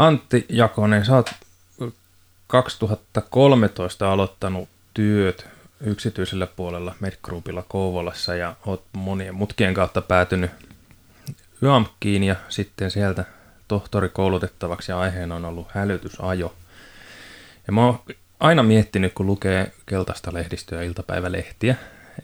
Antti Jakonen, sä oot 2013 aloittanut työt yksityisellä puolella Medgroupilla Kouvolassa ja oot monien mutkien kautta päätynyt YAMKiin ja sitten sieltä tohtorikoulutettavaksi ja aiheena on ollut hälytysajo. Ja mä oon aina miettinyt, kun lukee keltaista lehdistöä ja iltapäivälehtiä,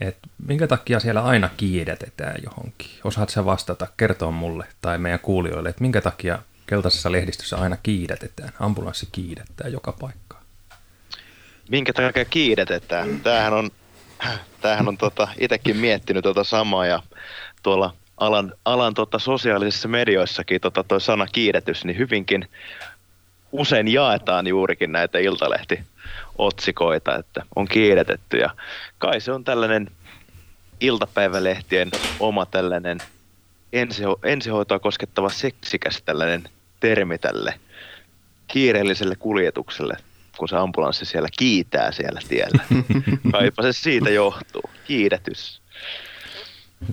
että minkä takia siellä aina kiidätetään johonkin. Osaat sä vastata, kertoa mulle tai meidän kuulijoille, että minkä takia keltaisessa lehdistössä aina kiidätetään, ambulanssi kiidättää joka paikkaan. Minkä takia kiidätetään? Tämähän on, tämähän on tota, itsekin miettinyt tota samaa ja tuolla alan, alan tota, sosiaalisissa medioissakin tota, sana kiidetys, niin hyvinkin usein jaetaan juurikin näitä iltalehti-otsikoita, että on kiiretetty. Ja kai se on tällainen iltapäivälehtien oma tällainen ensiho- ensihoitoa koskettava seksikäs tällainen termi tälle kiireelliselle kuljetukselle, kun se ambulanssi siellä kiitää siellä tiellä. Kaipa se siitä johtuu. Kiidetys.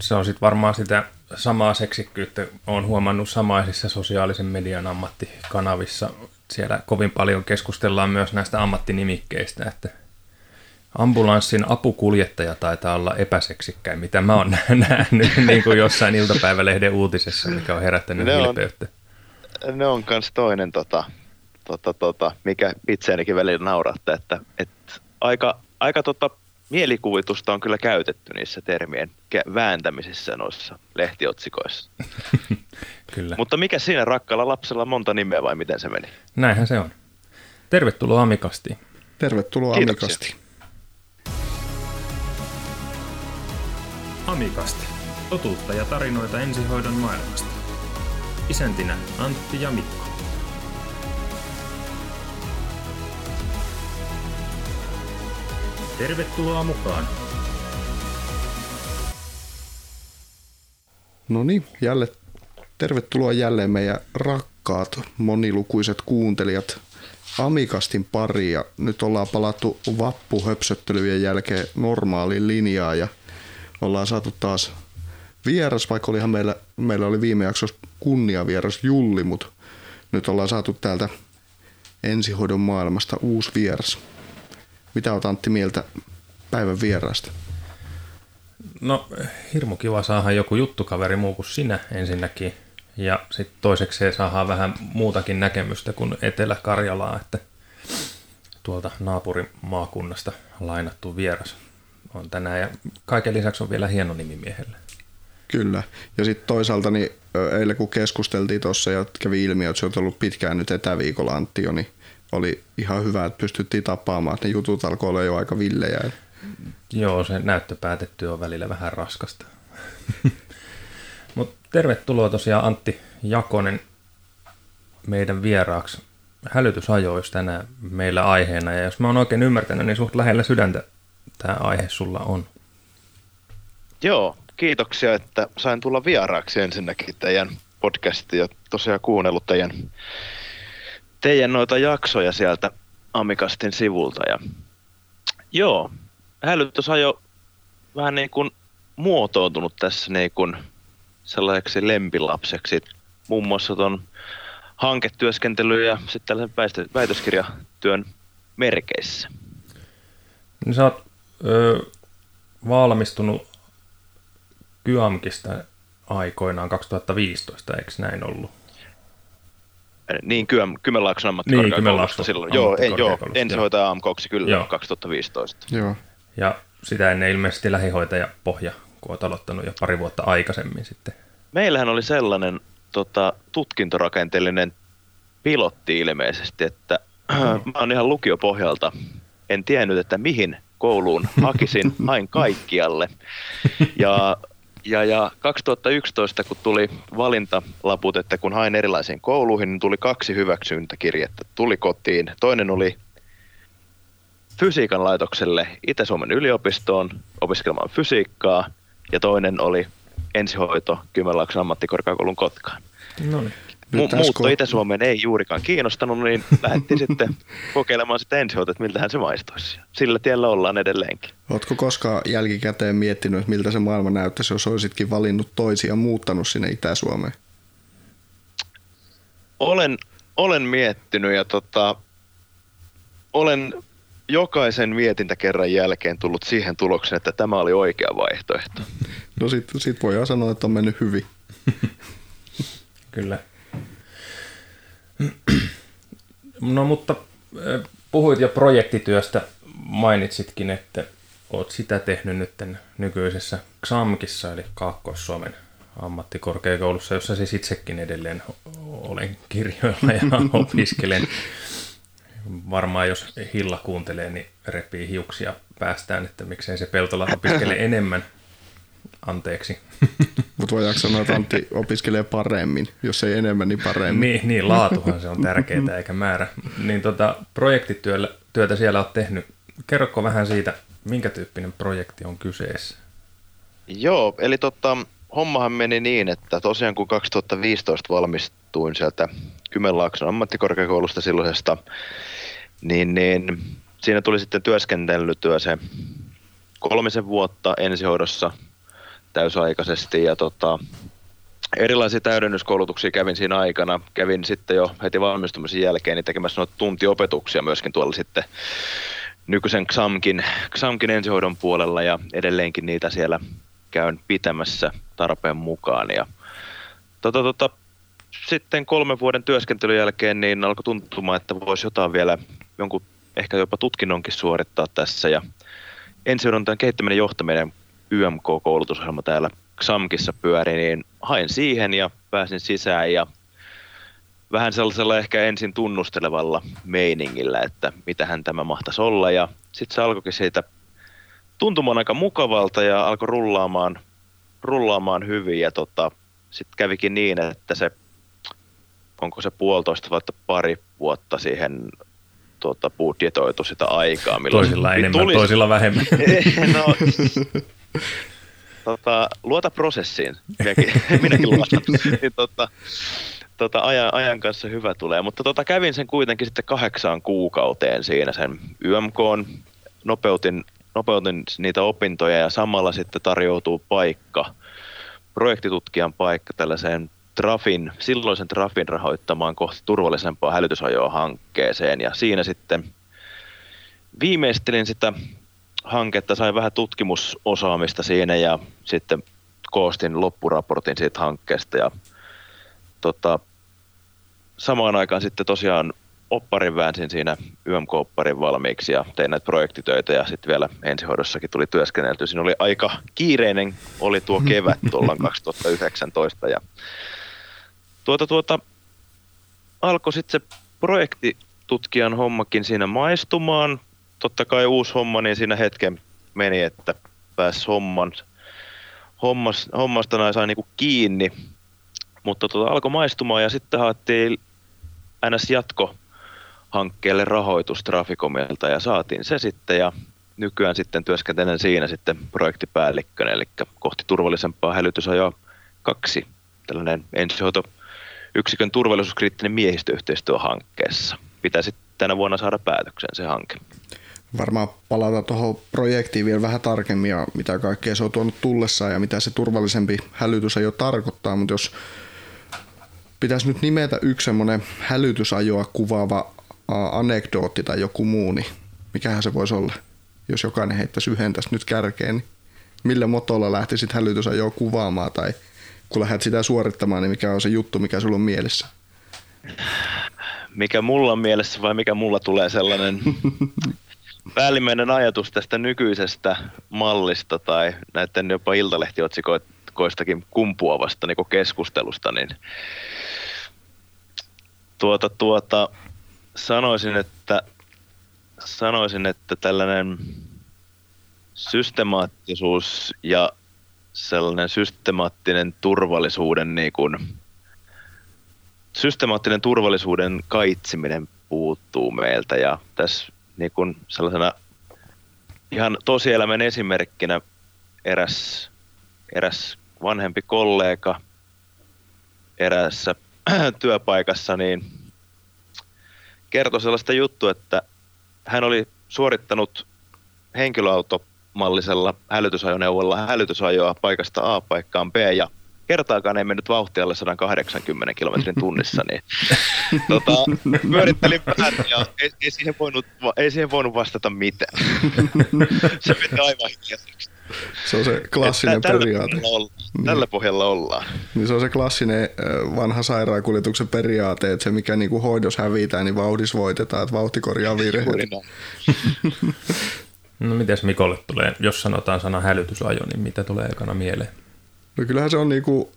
Se on sitten varmaan sitä samaa seksikkyyttä. Olen huomannut samaisissa sosiaalisen median ammattikanavissa. Siellä kovin paljon keskustellaan myös näistä ammattinimikkeistä, että ambulanssin apukuljettaja taitaa olla epäseksikkäin, mitä mä oon nähnyt niin kuin jossain iltapäivälehden uutisessa, mikä on herättänyt ne hilpeyttä. On, ne on myös toinen, tota, tota, tota, mikä itseänikin välillä naurattaa, että, että aika, aika tota, mielikuvitusta on kyllä käytetty niissä termien vääntämisissä noissa lehtiotsikoissa. kyllä. Mutta mikä siinä rakkaalla lapsella monta nimeä vai miten se meni? Näinhän se on. Tervetuloa Amikasti. Tervetuloa Kiitoksia. Amikasti. Amikasti. Totuutta ja tarinoita ensihoidon maailmasta. Isäntinä Antti ja Mikko. Tervetuloa mukaan. No niin, jälleen tervetuloa jälleen meidän rakkaat monilukuiset kuuntelijat Amikastin paria. Nyt ollaan palattu vappuhöpsöttelyjen jälkeen normaaliin linjaan ja ollaan saatu taas vieras, vaikka olihan meillä, meillä oli viime jaksossa kunniavieras Julli, mutta nyt ollaan saatu täältä ensihoidon maailmasta uusi vieras. Mitä olet Antti mieltä päivän vieraasta? No hirmu kiva saada joku juttukaveri muu kuin sinä ensinnäkin. Ja sitten toiseksi saadaan vähän muutakin näkemystä kuin Etelä-Karjalaa, että tuolta naapurimaakunnasta lainattu vieras on tänään. Ja kaiken lisäksi on vielä hieno nimi miehelle. Kyllä. Ja sitten toisaalta niin eilen kun keskusteltiin tuossa ja kävi ilmi, että se on ollut pitkään nyt etäviikolla Antti niin oli ihan hyvä, että pystyttiin tapaamaan, että ne jutut alkoi olla jo aika villejä. Joo, se näyttö päätetty on välillä vähän raskasta. Mutta tervetuloa tosiaan Antti Jakonen meidän vieraaksi hälytysajoista tänään meillä aiheena. Ja jos mä oon oikein ymmärtänyt, niin suht lähellä sydäntä tämä aihe sulla on. Joo, kiitoksia, että sain tulla vieraaksi ensinnäkin teidän podcastiin ja tosiaan kuunnellut teidän, teidän noita jaksoja sieltä Amikastin sivulta. Ja joo, hälytysajo vähän niin kuin muotoutunut tässä niin kuin sellaiseksi lempilapseksi. Muun muassa tuon hanketyöskentelyn ja sitten tällaisen väitöskirjatyön merkeissä. Niin sä oot ö, valmistunut Kyamkista aikoinaan 2015, eikö näin ollut? Niin, Kymen, Kymenlaakson ammattikorkeakoulusta niin, silloin. Joo, en, joo, ensihoitaja AMKoksi kyllä joo. 2015. Joo. Ja sitä ennen ilmeisesti lähihoitaja pohja, kun olet aloittanut jo pari vuotta aikaisemmin sitten. Meillähän oli sellainen tota, tutkintorakenteellinen pilotti ilmeisesti, että mm. mä oon ihan lukiopohjalta. En tiennyt, että mihin kouluun hakisin, hain kaikkialle. Ja, ja, ja 2011, kun tuli valintalaput, että kun hain erilaisiin kouluihin, niin tuli kaksi hyväksyntäkirjettä. Tuli kotiin. Toinen oli fysiikan laitokselle Itä-Suomen yliopistoon opiskelemaan fysiikkaa ja toinen oli ensihoito Kymenlaakson ammattikorkeakoulun Kotkaan. No niin. Mu- muutto Itä-Suomeen ei juurikaan kiinnostanut, niin lähdettiin sitten kokeilemaan sitä ensihoitoa, että miltähän se maistuisi. Sillä tiellä ollaan edelleenkin. Oletko koskaan jälkikäteen miettinyt, että miltä se maailma näyttäisi, jos olisikin valinnut toisia ja muuttanut sinne Itä-Suomeen? Olen olen miettinyt ja tota, olen jokaisen mietintäkerran jälkeen tullut siihen tulokseen, että tämä oli oikea vaihtoehto. No sit, sit voi sanoa, että on mennyt hyvin. Kyllä. No mutta puhuit jo projektityöstä, mainitsitkin, että olet sitä tehnyt nyt nykyisessä XAMKissa, eli Kaakkois-Suomen ammattikorkeakoulussa, jossa siis itsekin edelleen olen kirjoilla ja opiskelen. Varmaan jos Hilla kuuntelee, niin repii hiuksia päästään, että miksei se Peltola opiskele enemmän. Anteeksi. Mutta voidaanko sanoa, että Antti opiskelee paremmin, jos ei enemmän, niin paremmin. Niin, niin laatuhan se on tärkeää eikä määrä. Niin tota, projektityötä siellä olet tehnyt. Kerroko vähän siitä, minkä tyyppinen projekti on kyseessä? Joo, eli tota, hommahan meni niin, että tosiaan kun 2015 valmistuin sieltä Kymenlaakson ammattikorkeakoulusta silloisesta, niin, niin siinä tuli sitten työskentelytyö se kolmisen vuotta ensihoidossa täysaikaisesti ja tota, erilaisia täydennyskoulutuksia kävin siinä aikana. Kävin sitten jo heti valmistumisen jälkeen niin tekemässä noita tuntiopetuksia myöskin tuolla sitten nykyisen XAMKin, XAMKin ensihoidon puolella ja edelleenkin niitä siellä käyn pitämässä tarpeen mukaan. Ja, tota, tota, sitten kolmen vuoden työskentelyn jälkeen niin alkoi tuntumaan, että voisi jotain vielä jonkun ehkä jopa tutkinnonkin suorittaa tässä. Ja ensihoidon kehittäminen johtaminen YMK-koulutusohjelma täällä XAMKissa pyöri, niin hain siihen ja pääsin sisään ja vähän sellaisella ehkä ensin tunnustelevalla meiningillä, että mitähän tämä mahtaisi olla ja sitten se alkoikin siitä tuntumaan aika mukavalta ja alkoi rullaamaan, rullaamaan hyvin ja tota, sitten kävikin niin, että se, onko se puolitoista vai pari vuotta siihen tuota, budjetoitu sitä aikaa. Milloin toisilla enemmän, tuli... toisilla vähemmän. no, tota, luota prosessiin, minäkin, minäkin luotan. niin, tota, tota, ajan, ajan kanssa hyvä tulee, mutta tota, kävin sen kuitenkin sitten kahdeksaan kuukauteen siinä sen YMK, nopeutin nopeutin niitä opintoja ja samalla sitten tarjoutuu paikka, projektitutkijan paikka tällaiseen Trafin, silloisen Trafin rahoittamaan kohti turvallisempaa hälytysajoa hankkeeseen. Ja siinä sitten viimeistelin sitä hanketta, sain vähän tutkimusosaamista siinä ja sitten koostin loppuraportin siitä hankkeesta ja tota, samaan aikaan sitten tosiaan opparin väänsin siinä YMK-opparin valmiiksi ja tein näitä projektitöitä ja sitten vielä ensihoidossakin tuli työskennelty. Siinä oli aika kiireinen, oli tuo kevät tuolla 2019 ja tuota, tuota, alkoi sitten se projektitutkijan hommakin siinä maistumaan. Totta kai uusi homma, niin siinä hetken meni, että pääsi homman, hommas, hommasta näin sai niinku kiinni. Mutta tota, alkoi maistumaan ja sitten haettiin ns. jatko hankkeelle rahoitus Traficomilta ja saatiin se sitten ja nykyään sitten työskentelen siinä sitten projektipäällikkönä, eli kohti turvallisempaa hälytysajoa kaksi, tällainen ensihoito yksikön turvallisuuskriittinen miehistöyhteistyöhankkeessa. Pitäisi tänä vuonna saada päätöksen se hanke. Varmaan palata tuohon projektiin vielä vähän tarkemmin ja mitä kaikkea se on tuonut tullessaan ja mitä se turvallisempi hälytysajo tarkoittaa, mutta jos pitäisi nyt nimetä yksi semmoinen hälytysajoa kuvaava anekdootti tai joku muu, niin mikähän se voisi olla, jos jokainen heittäisi yhden tästä nyt kärkeen, niin millä motolla lähtisit hälytysajoa kuvaamaan? Tai kun lähdet sitä suorittamaan, niin mikä on se juttu, mikä sulla on mielessä? Mikä mulla on mielessä vai mikä mulla tulee sellainen päällimmäinen ajatus tästä nykyisestä mallista tai näiden jopa iltalehtiotsikoistakin kumpuavasta niin keskustelusta, niin tuota, tuota, sanoisin, että sanoisin, että tällainen systemaattisuus ja sellainen systemaattinen turvallisuuden niin kuin, systemaattinen turvallisuuden kaitsiminen puuttuu meiltä. Ja tässä niin kuin sellaisena ihan tosielämän esimerkkinä eräs, eräs vanhempi kollega erässä työpaikassa niin kertoi sellaista juttua, että hän oli suorittanut henkilöautomallisella hälytysajoneuvolla hälytysajoa paikasta A paikkaan B ja kertaakaan ei mennyt vauhti alle 180 kilometrin tunnissa, niin tota, pyörittelin päätä ja ei, ei, siihen voinut, ei siihen voinut vastata mitään. se meni aivan hiljaiseksi. Se on se klassinen tällä periaate. Pohjalla olla, niin. Tällä pohjalla ollaan. Niin se on se klassinen vanha sairaankuljetuksen periaate, että se mikä niinku hoidos hävitään, niin vauhdis voitetaan, että vauhti korjaa virheet. No mites Mikolle tulee, jos sanotaan sana hälytysajo, niin mitä tulee ekana mieleen? No kyllähän se on niinku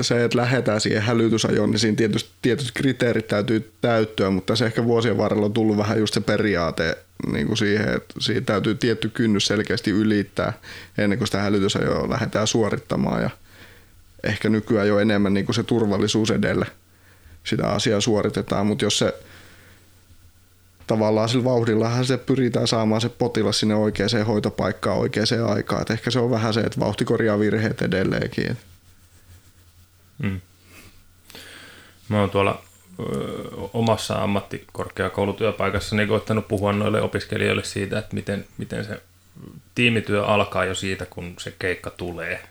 se, että lähdetään siihen hälytysajoon, niin siinä tietysti tietyt kriteerit täytyy täyttyä, mutta se ehkä vuosien varrella on tullut vähän just se periaate niin kuin siihen, että siitä täytyy tietty kynnys selkeästi ylittää ennen kuin sitä hälytysajoa lähdetään suorittamaan. Ja ehkä nykyään jo enemmän niin kuin se turvallisuus edelle sitä asiaa suoritetaan, mutta jos se tavallaan sillä vauhdillahan se pyritään saamaan se potilas sinne oikeaan hoitopaikkaan oikeaan aikaan. Et ehkä se on vähän se, että vauhti korjaa virheet edelleenkin. Mm. Mä oon tuolla ö, omassa ammattikorkeakoulutyöpaikassa niin koittanut puhua noille opiskelijoille siitä, että miten, miten se tiimityö alkaa jo siitä, kun se keikka tulee.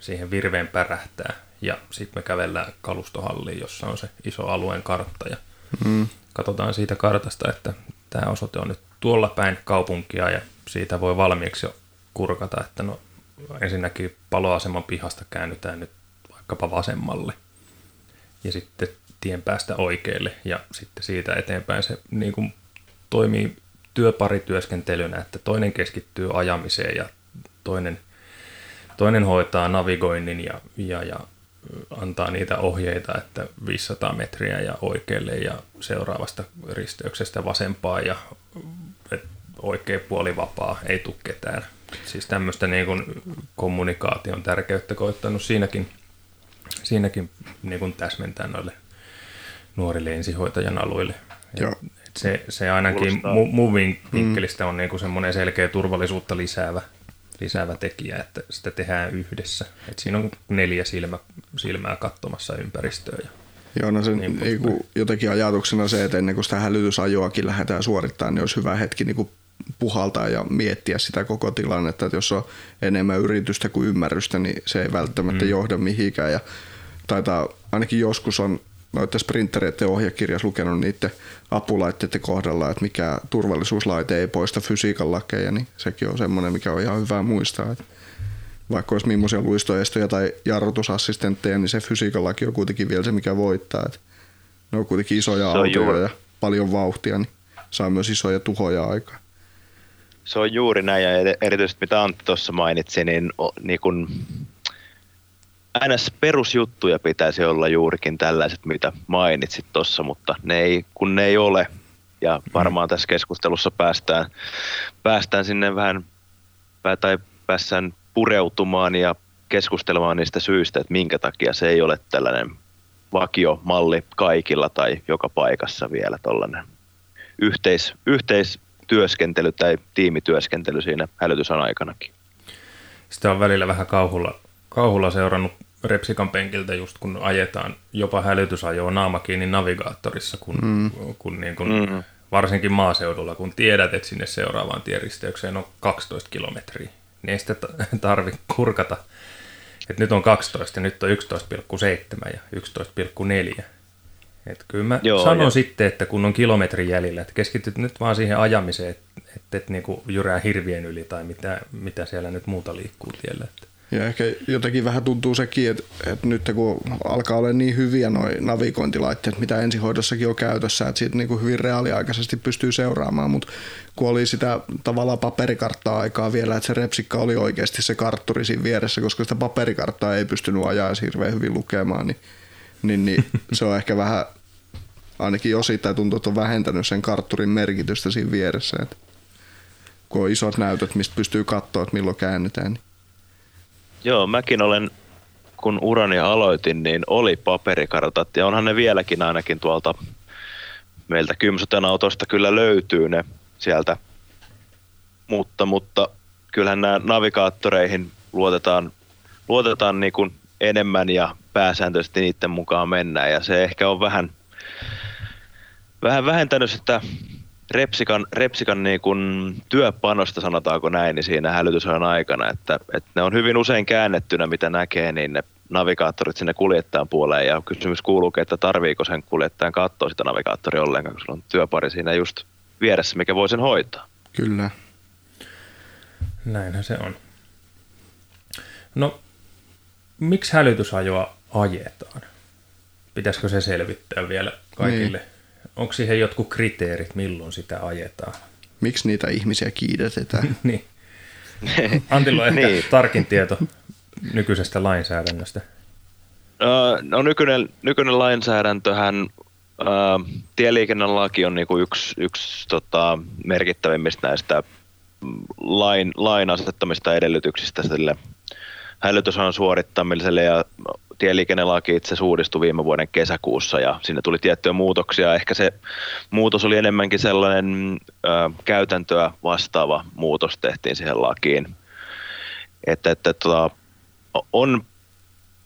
Siihen virveen pärähtää ja sitten me kävellään kalustohalliin, jossa on se iso alueen kartta ja mm. Katsotaan siitä kartasta, että tämä osoite on nyt tuolla päin kaupunkia ja siitä voi valmiiksi jo kurkata, että no ensinnäkin paloaseman pihasta käännytään nyt vaikkapa vasemmalle ja sitten tien päästä oikealle ja sitten siitä eteenpäin se niin kuin toimii työparityöskentelynä, että toinen keskittyy ajamiseen ja toinen, toinen hoitaa navigoinnin ja, ja, ja antaa niitä ohjeita, että 500 metriä ja oikealle ja seuraavasta risteyksestä vasempaa ja oikea puoli vapaa, ei tule ketään. Siis tämmöistä niin kuin kommunikaation tärkeyttä koittanut siinäkin, siinäkin niin kuin täsmentää noille nuorille ensihoitajan alueille. Joo. Et se, se ainakin mu- moving vinkkelistä on niin kuin semmoinen selkeä turvallisuutta lisäävä, lisäävä tekijä, että sitä tehdään yhdessä. Et siinä on neljä silmä, silmää katsomassa ympäristöä. Ja Joo, no sen niin niin kuin, jotenkin ajatuksena se, että ennen kuin sitä hälytysajoakin lähdetään suorittamaan, niin olisi hyvä hetki niin kuin puhaltaa ja miettiä sitä koko tilannetta, että jos on enemmän yritystä kuin ymmärrystä, niin se ei välttämättä mm. johda mihinkään. Ja taitaa ainakin joskus on noiden sprintereiden ohjekirjassa lukenut niiden apulaitteiden kohdalla, että mikä turvallisuuslaite ei poista fysiikan lakeja, niin sekin on semmoinen, mikä on ihan hyvä muistaa. Että vaikka olisi millaisia luistoestoja tai jarrutusassistentteja, niin se fysiikan laki on kuitenkin vielä se, mikä voittaa. Että ne on kuitenkin isoja Se autoja juuri- ja paljon vauhtia, niin saa myös isoja tuhoja aikaan. Se on juuri näin, ja eri- erityisesti mitä Antti tuossa mainitsi, niin, niin kun, ns. perusjuttuja pitäisi olla juurikin tällaiset, mitä mainitsit tuossa, mutta ne ei, kun ne ei ole, ja varmaan tässä keskustelussa päästään, päästään sinne vähän, tai päästään pureutumaan ja keskustelemaan niistä syistä, että minkä takia se ei ole tällainen vakiomalli kaikilla tai joka paikassa vielä tuollainen yhteis, yhteistyöskentely tai tiimityöskentely siinä hälytysajan aikanakin. Sitä on välillä vähän kauhulla, kauhulla seurannut Repsikan penkiltä just kun ajetaan jopa hälytysajoa naama kiinni navigaattorissa, kun, mm. kun niin kun mm. varsinkin maaseudulla, kun tiedät, että sinne seuraavaan tieristeykseen on 12 kilometriä, niin ei sitä ta- tarvitse kurkata, että nyt on 12 ja nyt on 11,7 ja 11,4. Et kyllä mä Joo, sanon ja- sitten, että kun on kilometrin jäljellä, että keskityt nyt vaan siihen ajamiseen, että et, et niinku jyrää hirvien yli tai mitä, mitä siellä nyt muuta liikkuu tiellä. Että. Ja ehkä jotenkin vähän tuntuu sekin, että, että nyt kun alkaa olla niin hyviä noi navigointilaitteet, mitä ensihoidossakin on käytössä, että siitä niin kuin hyvin reaaliaikaisesti pystyy seuraamaan, mutta kun oli sitä tavallaan paperikarttaa aikaa vielä, että se repsikka oli oikeasti se kartturi siinä vieressä, koska sitä paperikarttaa ei pystynyt ajaa hirveän hyvin lukemaan, niin, niin, niin se on ehkä vähän, ainakin osittain tuntuu, että on vähentänyt sen kartturin merkitystä siinä vieressä, että kun on isot näytöt, mistä pystyy katsoa, että milloin käännytään, niin Joo, mäkin olen, kun urani aloitin, niin oli paperikartat. Ja onhan ne vieläkin ainakin tuolta meiltä Kymsoten autosta kyllä löytyy ne sieltä, mutta, mutta kyllähän nämä navigaattoreihin luotetaan, luotetaan niin kuin enemmän ja pääsääntöisesti niiden mukaan mennään. Ja se ehkä on vähän, vähän vähentänyt sitä Repsikan, Repsikan niin kuin työpanosta, sanotaanko näin, niin siinä hälytysajan aikana, että, että ne on hyvin usein käännettynä, mitä näkee, niin ne navigaattorit sinne kuljettajan puoleen ja kysymys kuuluu, että tarviiko sen kuljettajan katsoa sitä navigaattoria ollenkaan, kun sulla on työpari siinä just vieressä, mikä voi sen hoitaa. Kyllä. Näinhän se on. No, miksi hälytysajoa ajetaan? Pitäisikö se selvittää vielä kaikille? Niin. Onko siihen jotkut kriteerit, milloin sitä ajetaan? Miksi niitä ihmisiä kiidetetään? niin. Antilla on ehkä niin. tarkin tieto nykyisestä lainsäädännöstä. No nykyinen, nykyinen lainsäädäntöhän, ää, tieliikennelaki on niinku yksi, yksi tota, merkittävimmistä näistä lain, lain asettamista edellytyksistä sille hälytysajon suorittamiselle ja tieliikennelaki itse uudistui viime vuoden kesäkuussa ja sinne tuli tiettyjä muutoksia. Ehkä se muutos oli enemmänkin sellainen ö, käytäntöä vastaava muutos tehtiin siihen lakiin. Että, että tota, on,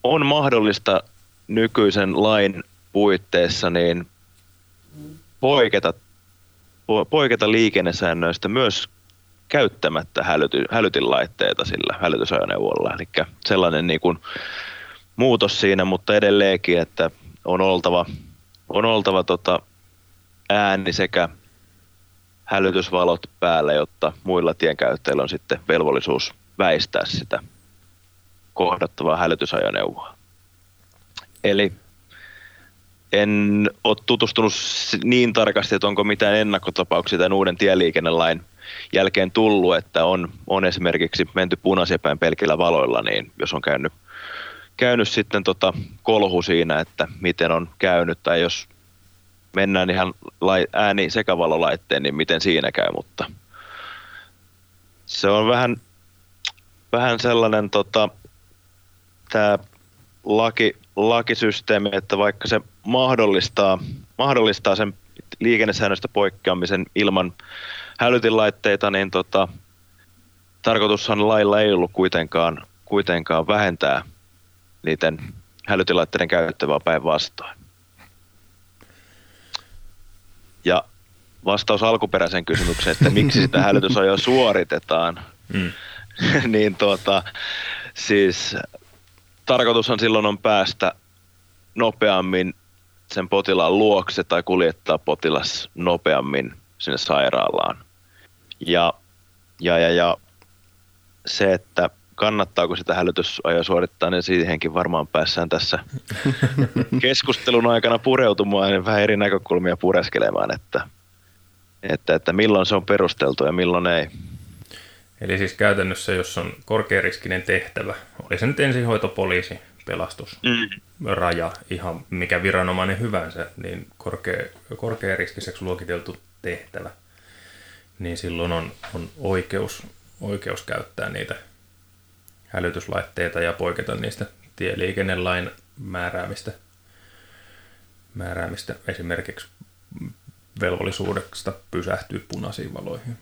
on mahdollista nykyisen lain puitteissa niin poiketa, poiketa liikennesäännöistä myös käyttämättä hälyty, hälytinlaitteita sillä hälytysajoneuvolla. Eli sellainen niin kuin muutos siinä, mutta edelleenkin, että on oltava, on oltava tota ääni sekä hälytysvalot päällä, jotta muilla tienkäyttäjillä on sitten velvollisuus väistää sitä kohdattavaa hälytysajoneuvoa. Eli en ole tutustunut niin tarkasti, että onko mitään ennakkotapauksia tämän uuden tieliikennelain jälkeen tullut, että on, on esimerkiksi menty punaisia päin pelkillä valoilla, niin jos on käynyt, käynyt sitten tota kolhu siinä, että miten on käynyt, tai jos mennään ihan lai, ääni sekavalolaitteen, niin miten siinä käy, mutta se on vähän, vähän sellainen tota, tämä laki, lakisysteemi, että vaikka se mahdollistaa, mahdollistaa sen liikennesäännöstä poikkeamisen ilman hälytinlaitteita, niin tota, tarkoitushan lailla ei ollut kuitenkaan, kuitenkaan vähentää niiden hälytinlaitteiden käyttöä, vaan päinvastoin. Ja vastaus alkuperäiseen kysymykseen, että miksi sitä hälytysajoa suoritetaan, mm. niin tuota, siis tarkoitushan silloin on päästä nopeammin sen potilaan luokse tai kuljettaa potilas nopeammin sinne sairaalaan. Ja, ja, ja, ja se, että kannattaako sitä hälytysajoa suorittaa, niin siihenkin varmaan päässään tässä keskustelun aikana pureutumaan ja vähän eri näkökulmia pureskelemaan, että, että, että milloin se on perusteltu ja milloin ei. Eli siis käytännössä, jos on korkeariskinen tehtävä, oli se nyt ensihoitopoliisi, pelastus, mm. raja, ihan mikä viranomainen hyvänsä, niin korkea, korkeariskiseksi luokiteltu tehtävä, niin silloin on, on oikeus, oikeus käyttää niitä hälytyslaitteita ja poiketa niistä tieliikennelain määräämistä, määräämistä esimerkiksi velvollisuudesta pysähtyä punaisiin valoihin.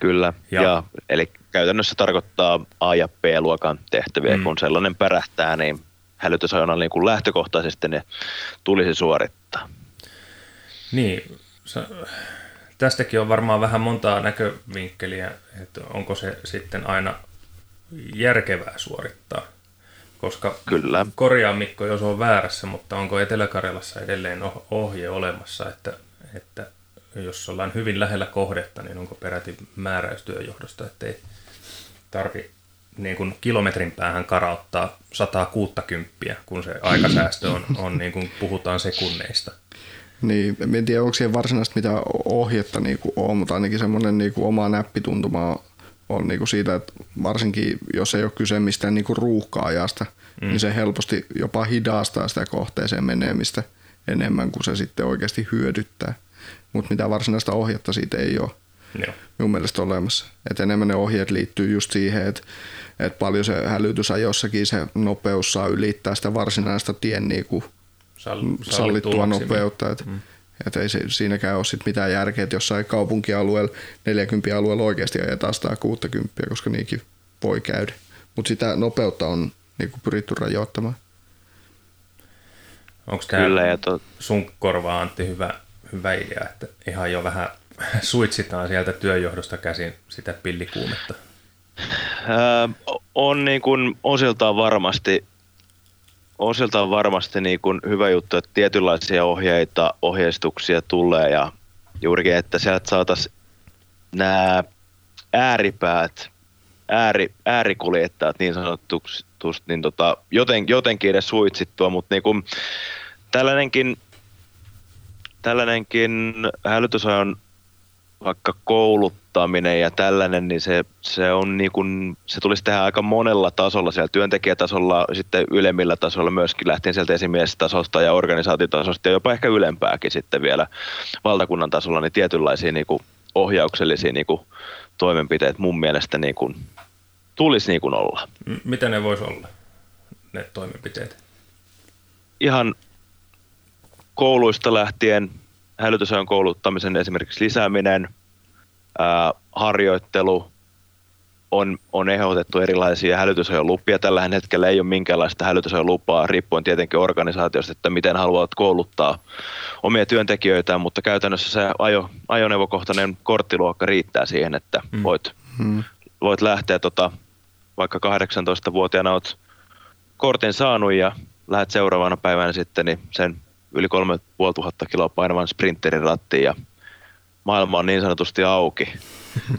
Kyllä, ja, ja eli käytännössä tarkoittaa A- ja B-luokan tehtäviä, mm. kun sellainen pärähtää, niin hälytysajona niin kuin lähtökohtaisesti ne tulisi suorittaa. Niin, tästäkin on varmaan vähän montaa näkövinkkeliä, että onko se sitten aina järkevää suorittaa. Koska Kyllä. korjaa Mikko, jos on väärässä, mutta onko Etelä-Karjalassa edelleen ohje olemassa, että, että jos ollaan hyvin lähellä kohdetta, niin onko peräti määräystyöjohdosta, että ei tarvi niin kuin kilometrin päähän karauttaa 160, kun se aikasäästö on, on niin kuin puhutaan sekunneista. Niin, en tiedä, onko siihen varsinaisesti mitään ohjetta niin kuin on, mutta ainakin semmoinen niin kuin oma näppituntuma on niin kuin siitä, että varsinkin jos ei ole kyse mistään niin kuin ruuhka-ajasta, mm. niin se helposti jopa hidastaa sitä kohteeseen menemistä enemmän kuin se sitten oikeasti hyödyttää. Mutta mitä varsinaista ohjetta siitä ei ole Joo. minun mielestä olemassa. Et enemmän ne ohjeet liittyy just siihen, että et paljon se hälytysajossakin se nopeus saa ylittää sitä varsinaista tien niin kuin sallittua nopeutta. Et, mm. Et ei se, siinäkään ole sit mitään järkeä, että jossain kaupunkialueella 40 alueella oikeasti ajetaan 160, koska niinkin voi käydä. Mutta sitä nopeutta on niin kuin pyritty rajoittamaan. Onko tämä to... sun korvaa Antti hyvä, hyvä idea, että ihan jo vähän suitsitaan sieltä työjohdosta käsin sitä pillikuumetta? on niin kuin osiltaan varmasti, osiltaan varmasti niin kuin hyvä juttu, että tietynlaisia ohjeita, ohjeistuksia tulee ja juurikin, että sieltä saataisiin nämä ääripäät, ääri, äärikuljettajat niin sanotusti, niin tota, joten, jotenkin edes suitsittua, mutta niin kuin, tällainenkin, tällainenkin hälytysajon vaikka kouluttaminen ja tällainen, niin se, se, on niin kuin, se tulisi tehdä aika monella tasolla, siellä työntekijätasolla, sitten ylemmillä tasolla myöskin lähtien sieltä esimiestasolta ja organisaatiotasosta ja jopa ehkä ylempääkin sitten vielä valtakunnan tasolla, niin tietynlaisia niin kuin ohjauksellisia niin kuin toimenpiteet mun mielestä niin kuin, tulisi niin kuin olla. Mitä ne voisi olla, ne toimenpiteet? Ihan kouluista lähtien hälytysajon kouluttamisen esimerkiksi lisääminen, ää, harjoittelu, on, on ehdotettu erilaisia hälytysajon lupia. Tällä hetkellä ei ole minkäänlaista hälytysajon lupaa, riippuen tietenkin organisaatiosta, että miten haluat kouluttaa omia työntekijöitä, mutta käytännössä se ajo, ajoneuvokohtainen korttiluokka riittää siihen, että mm. voit, mm. voit lähteä tota, vaikka 18-vuotiaana olet kortin saanut ja lähdet seuraavana päivänä sitten niin sen yli 3500 kiloa painavan sprinterin rattiin ja maailma on niin sanotusti auki,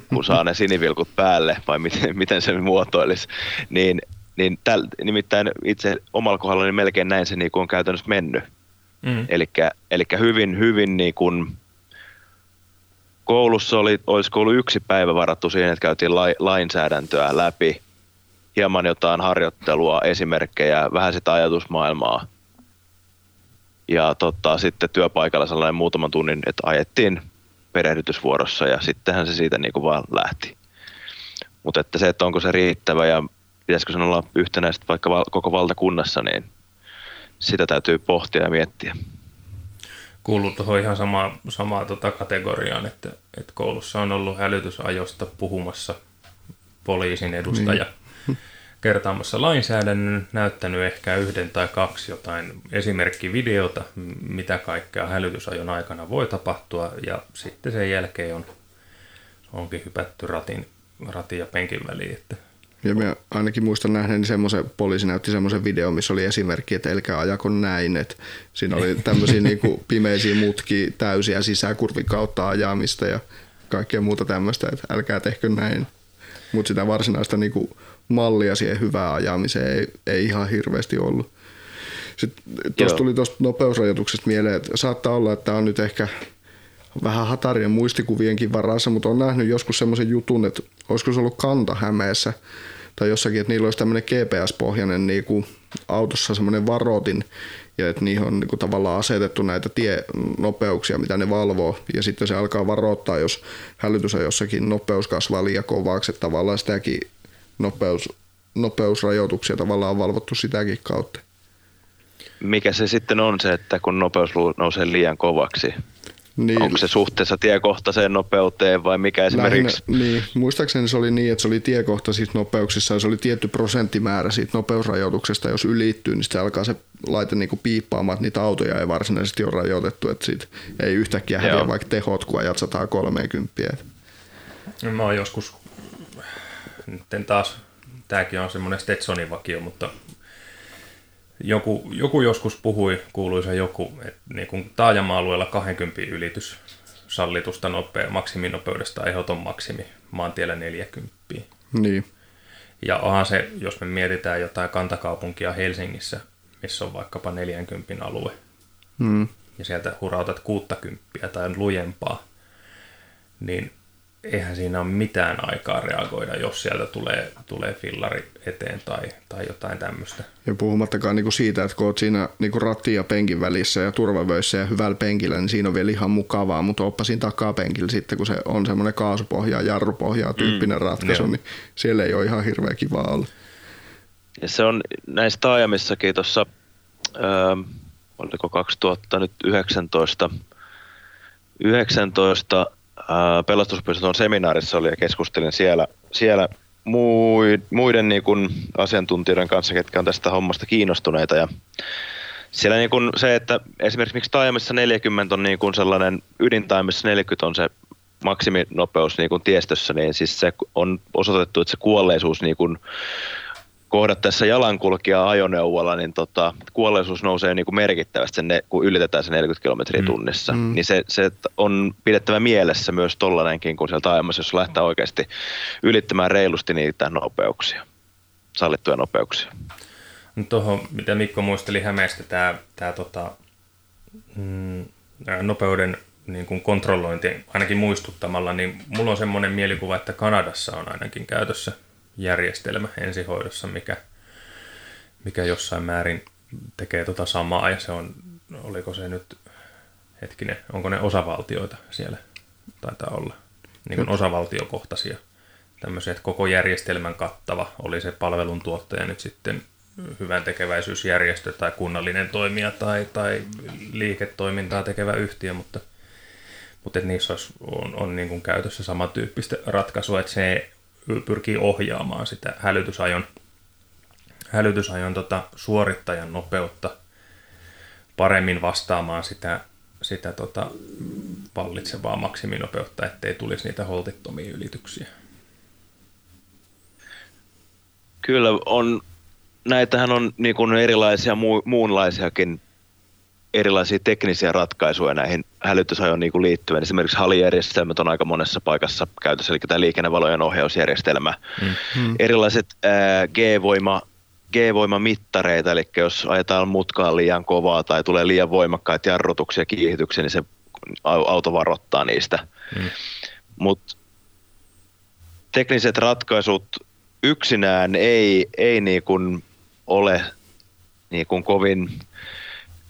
kun saa ne sinivilkut päälle, vai miten, miten se muotoilisi, niin, niin täl, nimittäin itse omalla kohdalla niin melkein näin se niin kuin on käytännössä mennyt. Mm. Eli hyvin, hyvin niin kuin koulussa oli, olisiko ollut yksi päivä varattu siihen, että käytiin la, lainsäädäntöä läpi, hieman jotain harjoittelua, esimerkkejä, vähän sitä ajatusmaailmaa ja tota, sitten työpaikalla sellainen muutaman tunnin, että ajettiin perehdytysvuorossa ja sittenhän se siitä niin kuin vaan lähti. Mutta että se, että onko se riittävä ja pitäisikö sen olla yhtenäistä vaikka val- koko valtakunnassa, niin sitä täytyy pohtia ja miettiä. Kuuluu tuohon ihan samaan, samaa tota kategoriaan, että, että koulussa on ollut hälytysajosta puhumassa poliisin edustaja. Niin kertaamassa lainsäädännön, näyttänyt ehkä yhden tai kaksi jotain esimerkkivideota, mitä kaikkea hälytysajon aikana voi tapahtua, ja sitten sen jälkeen on, onkin hypätty ratin, ratin ja penkin väliin. Että ja mä ainakin muistan nähneeni semmoisen, poliisi näytti semmoisen videon, missä oli esimerkki, että älkää ajako näin. Että siinä oli tämmöisiä niinku pimeisiä mutkia, täysiä sisäkurvin kautta ajamista ja kaikkea muuta tämmöistä, että älkää tehkö näin. Mutta sitä varsinaista niinku mallia siihen hyvään ajamiseen ei, ei ihan hirveästi ollut. Sitten tuosta tuli tuosta nopeusrajoituksesta mieleen, että saattaa olla, että tämä on nyt ehkä vähän hatarien muistikuvienkin varassa, mutta on nähnyt joskus semmoisen jutun, että olisiko se ollut kanta Hämeessä tai jossakin, että niillä olisi tämmöinen GPS-pohjainen niin kuin autossa semmoinen varotin, ja että niihin on niin kuin tavallaan asetettu näitä tienopeuksia, mitä ne valvoo, ja sitten se alkaa varoittaa, jos hälytys on jossakin nopeus kasvaa liian kovaksi, että tavallaan sitäkin nopeus, nopeusrajoituksia tavallaan on valvottu sitäkin kautta. Mikä se sitten on se, että kun nopeus nousee liian kovaksi? Niin. Onko se suhteessa tiekohtaiseen nopeuteen vai mikä esimerkiksi? Lähinnä, niin, muistaakseni se oli niin, että se oli tiekohtaisissa nopeuksissa ja se oli tietty prosenttimäärä siitä nopeusrajoituksesta. Jos ylittyy, niin se alkaa se laite niin piippaamaan, että niitä autoja ei varsinaisesti ole rajoitettu, että siitä ei yhtäkkiä häviä vaikka tehot, kun ajat 130. Mä oon joskus nyt taas, tämäkin on semmoinen Stetsonin vakio, mutta joku, joku joskus puhui, kuuluisa joku, että niin kuin taajama-alueella 20 ylitys sallitusta nopea, maksiminopeudesta ehdoton maksimi, maantiellä 40. Niin. Ja onhan se, jos me mietitään jotain kantakaupunkia Helsingissä, missä on vaikkapa 40 alue, mm. ja sieltä hurautat 60 tai lujempaa, niin eihän siinä ole mitään aikaa reagoida, jos sieltä tulee, tulee fillari eteen tai, tai jotain tämmöistä. Ja puhumattakaan niinku siitä, että kun oot siinä niinku ratti ja penkin välissä ja turvavöissä ja hyvällä penkillä, niin siinä on vielä ihan mukavaa, mutta oppa siinä takapenkillä sitten, kun se on semmoinen kaasupohja, jarrupohja tyyppinen mm, ratkaisu, niin siellä ei ole ihan hirveä kiva olla. Ja se on näissä taajamissakin tuossa, oliko 2019, 19 pelastuspiston seminaarissa oli ja keskustelin siellä, siellä muiden niin kuin asiantuntijoiden kanssa, ketkä on tästä hommasta kiinnostuneita. Ja siellä niin kuin se, että esimerkiksi miksi taajamissa 40 on niin kuin sellainen, ydintaimissa 40 on se maksiminopeus niin kuin tiestössä, niin siis se on osoitettu, että se kuolleisuus niin kuin kohdattaessa jalankulkija ajoneuvolla, niin tota, kuolleisuus nousee niin kuin merkittävästi, sen, kun ylitetään se 40 kilometriä mm. tunnissa. Mm. Niin se, se on pidettävä mielessä myös tollanenkin, kun sieltä ajamassa, jos lähtee oikeasti ylittämään reilusti niitä nopeuksia, sallittuja nopeuksia. No tuohon, mitä Mikko muisteli Hämeestä, tämä, tämä tota, mm, nopeuden niin kuin kontrollointi ainakin muistuttamalla, niin mulla on semmoinen mielikuva, että Kanadassa on ainakin käytössä järjestelmä ensihoidossa, mikä, mikä jossain määrin tekee tota samaa. Ja se on, oliko se nyt, hetkinen, onko ne osavaltioita siellä, taitaa olla, niin kuin osavaltiokohtaisia tämmöisiä, että koko järjestelmän kattava oli se palveluntuottaja nyt sitten hyvän tekeväisyysjärjestö tai kunnallinen toimija tai, tai liiketoimintaa tekevä yhtiö, mutta, mutta että niissä olisi, on, on niin kuin käytössä samantyyppistä ratkaisua, että se pyrkii ohjaamaan sitä hälytysajon, hälytysajon tota, suorittajan nopeutta paremmin vastaamaan sitä, sitä tota, vallitsevaa maksiminopeutta, ettei tulisi niitä holtittomia ylityksiä. Kyllä on, näitähän on niin kuin erilaisia mu, muunlaisiakin erilaisia teknisiä ratkaisuja näihin hälytysajoon niin kuin liittyen. Esimerkiksi halijärjestelmät on aika monessa paikassa käytössä, eli tämä liikennevalojen ohjausjärjestelmä. Mm. Erilaiset ää, G-voima G-voimamittareita, eli jos ajetaan mutkaan liian kovaa tai tulee liian voimakkaita jarrutuksia ja kiihityksiä, niin se auto varoittaa niistä. Mm. Mutta tekniset ratkaisut yksinään ei, ei niin kuin ole niin kuin kovin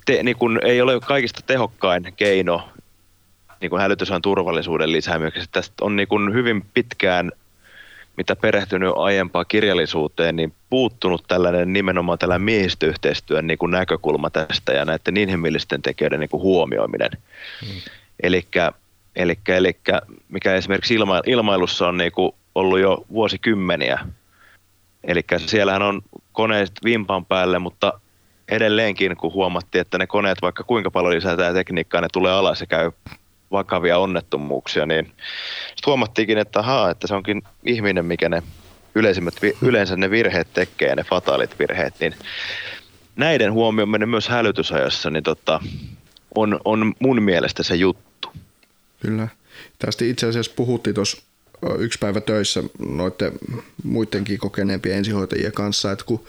te, niin kun ei ole kaikista tehokkain keino niin kun hälytysajan turvallisuuden lisäämiseksi. Tästä on niin kun hyvin pitkään, mitä perehtynyt aiempaa kirjallisuuteen, niin puuttunut tällainen nimenomaan tällainen miehistöyhteistyön niin näkökulma tästä ja näiden inhimillisten tekijöiden niin huomioiminen. Mm. Eli mikä esimerkiksi ilma, ilmailussa on niin ollut jo vuosikymmeniä. Eli siellähän on koneet vimpan päälle, mutta edelleenkin, kun huomattiin, että ne koneet, vaikka kuinka paljon lisätään tekniikkaa, ne tulee alas ja käy vakavia onnettomuuksia, niin sitten huomattiinkin, että ahaa, että se onkin ihminen, mikä ne yleisimmät, yleensä ne virheet tekee, ne fataalit virheet, niin näiden huomioiminen myös hälytysajassa niin tota, on, on mun mielestä se juttu. Kyllä. Tästä itse asiassa puhuttiin tuossa yksi päivä töissä noiden muidenkin kokeneempien ensihoitajien kanssa, että kun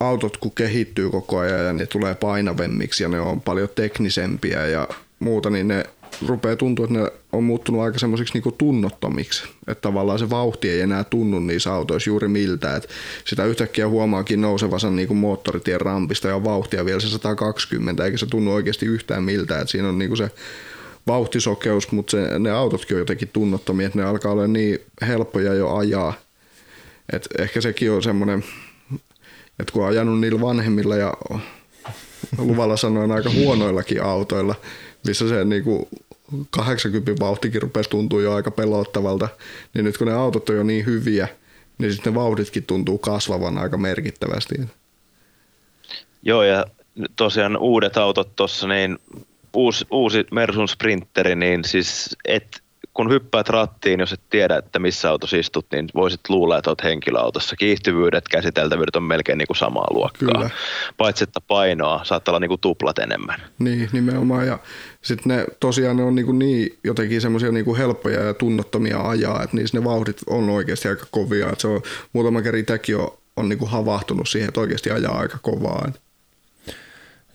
autot kun kehittyy koko ajan ja ne tulee painavemmiksi ja ne on paljon teknisempiä ja muuta, niin ne rupeaa tuntua, että ne on muuttunut aika semmoisiksi niin tunnottomiksi. Että tavallaan se vauhti ei enää tunnu niissä autoissa juuri miltä. Että sitä yhtäkkiä huomaakin nousevansa niin kuin moottoritien rampista ja vauhtia vielä se 120, eikä se tunnu oikeasti yhtään miltä. Että siinä on niin kuin se vauhtisokeus, mutta se, ne autotkin on jotenkin tunnottomia, että ne alkaa olla niin helppoja jo ajaa. Et ehkä sekin on semmoinen että kun on ajanut niillä vanhemmilla ja luvalla sanoen aika huonoillakin autoilla, missä se niin kuin 80 vauhtikin rupesi tuntuu jo aika pelottavalta, niin nyt kun ne autot on jo niin hyviä, niin sitten ne vauhditkin tuntuu kasvavan aika merkittävästi. Joo, ja tosiaan uudet autot tuossa, niin uusi, uusi Mersun Sprinteri, niin siis et kun hyppäät rattiin, jos et tiedä, että missä autossa istut, niin voisit luulla, että olet henkilöautossa. Kiihtyvyydet, käsiteltävyydet on melkein niin kuin samaa luokkaa. Kyllä. Paitsi, että painoa saattaa olla niin kuin tuplat enemmän. Niin, nimenomaan. Ja sitten ne tosiaan ne on niin, kuin niin jotenkin semmoisia niin helppoja ja tunnottomia ajaa, että niissä ne vauhdit on oikeasti aika kovia. Että se on muutama kerran itsekin on, on niin kuin havahtunut siihen, että oikeasti ajaa aika kovaa.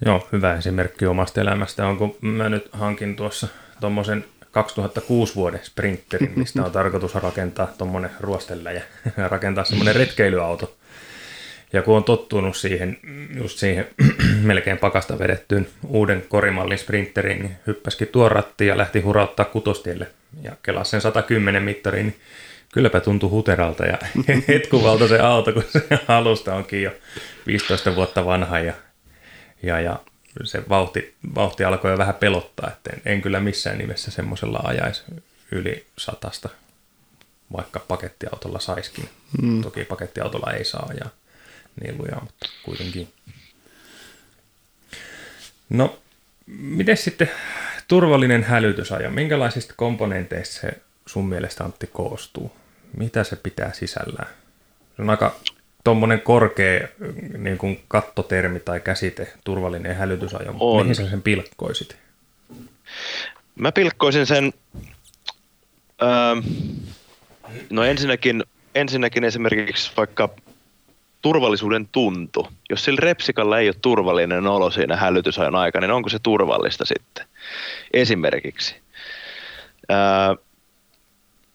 Joo, hyvä esimerkki omasta elämästä on, kun mä nyt hankin tuossa tuommoisen 2006 vuoden sprinterin, mistä on tarkoitus rakentaa tuommoinen ruosteläjä ja rakentaa semmoinen retkeilyauto. Ja kun on tottunut siihen, just siihen melkein pakasta vedettyyn uuden korimallin sprinteriin, niin hyppäskin tuon rattiin ja lähti hurauttaa kutostielle ja kelasi sen 110 mittariin, niin kylläpä tuntui huteralta ja hetkuvalta se auto, kun se alusta onkin jo 15 vuotta vanha ja, ja, ja se vauhti, vauhti alkoi jo vähän pelottaa, että en, en kyllä missään nimessä semmoisella ajaisi yli satasta, vaikka pakettiautolla saiskin. Mm. Toki pakettiautolla ei saa ajaa niin lujaa, mutta kuitenkin. No, miten sitten turvallinen hälytysajo. Minkälaisista komponenteista se sun mielestä Antti koostuu? Mitä se pitää sisällään? Se on aika tuommoinen korkea niin kuin kattotermi tai käsite, turvallinen hälytysajo. On. Mihin sä sen pilkkoisit? Mä pilkkoisin sen, öö, no ensinnäkin, ensinnäkin esimerkiksi vaikka turvallisuuden tuntu. Jos sillä repsikalla ei ole turvallinen olo siinä hälytysajan aikana, niin onko se turvallista sitten? Esimerkiksi. Öö,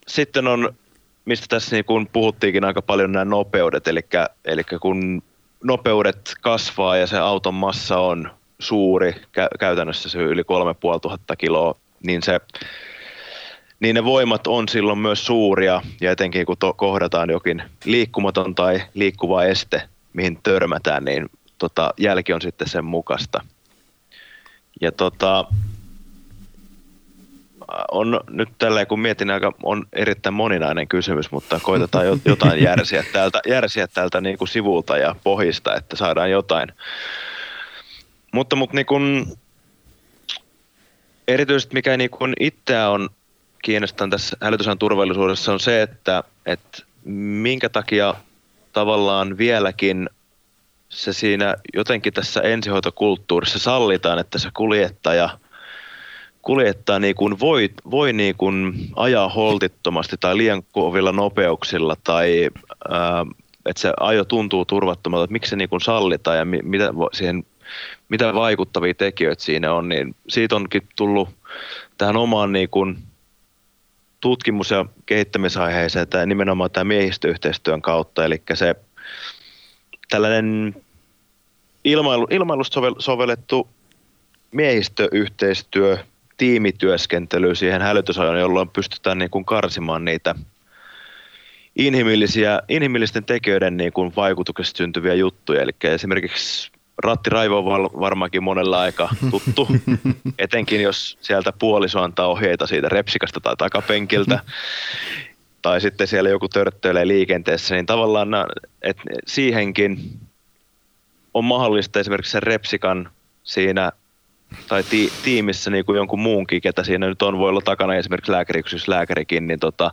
sitten on, mistä tässä niin kun puhuttiinkin aika paljon nämä nopeudet, eli, eli kun nopeudet kasvaa ja se auton massa on suuri, kä- käytännössä se yli 3500 kiloa, niin se niin ne voimat on silloin myös suuria, ja etenkin kun to, kohdataan jokin liikkumaton tai liikkuva este, mihin törmätään, niin tota, jälki on sitten sen mukasta. Ja tota, on nyt tällä kun mietin aika, on erittäin moninainen kysymys, mutta koitetaan jotain järsiä täältä, järsiä täältä niin kuin sivulta ja pohjista, että saadaan jotain. Mutta, mutta niin kuin, erityisesti mikä niin kuin itseä on kiinnostan tässä hälytysajan turvallisuudessa on se, että, että minkä takia tavallaan vieläkin se siinä jotenkin tässä ensihoitokulttuurissa sallitaan, että se kuljettaja kuljettaa niin kuin voi, voi niin kuin ajaa holtittomasti tai liian kovilla nopeuksilla tai ää, että se ajo tuntuu turvattomalta, että miksi se niin kuin sallitaan ja mitä, siihen, mitä vaikuttavia tekijöitä siinä on, niin siitä onkin tullut tähän omaan niin kuin tutkimus- ja kehittämisaiheeseen tämä nimenomaan tämä miehistöyhteistyön kautta, eli se tällainen ilmailu, ilmailusta sovellettu miehistöyhteistyö, tiimityöskentely siihen hälytysajoon, jolloin pystytään niin kuin karsimaan niitä inhimillisiä, inhimillisten tekijöiden niin kuin vaikutuksesta syntyviä juttuja. Eli esimerkiksi rattiraivo on varmaankin monella aika tuttu, etenkin jos sieltä puoliso antaa ohjeita siitä repsikasta tai takapenkiltä, tai sitten siellä joku törttöilee liikenteessä, niin tavallaan että siihenkin on mahdollista esimerkiksi sen repsikan siinä tai ti- tiimissä niin kuin jonkun muunkin, ketä siinä nyt on, voi olla takana esimerkiksi lääkäri, lääkärikin, niin tota,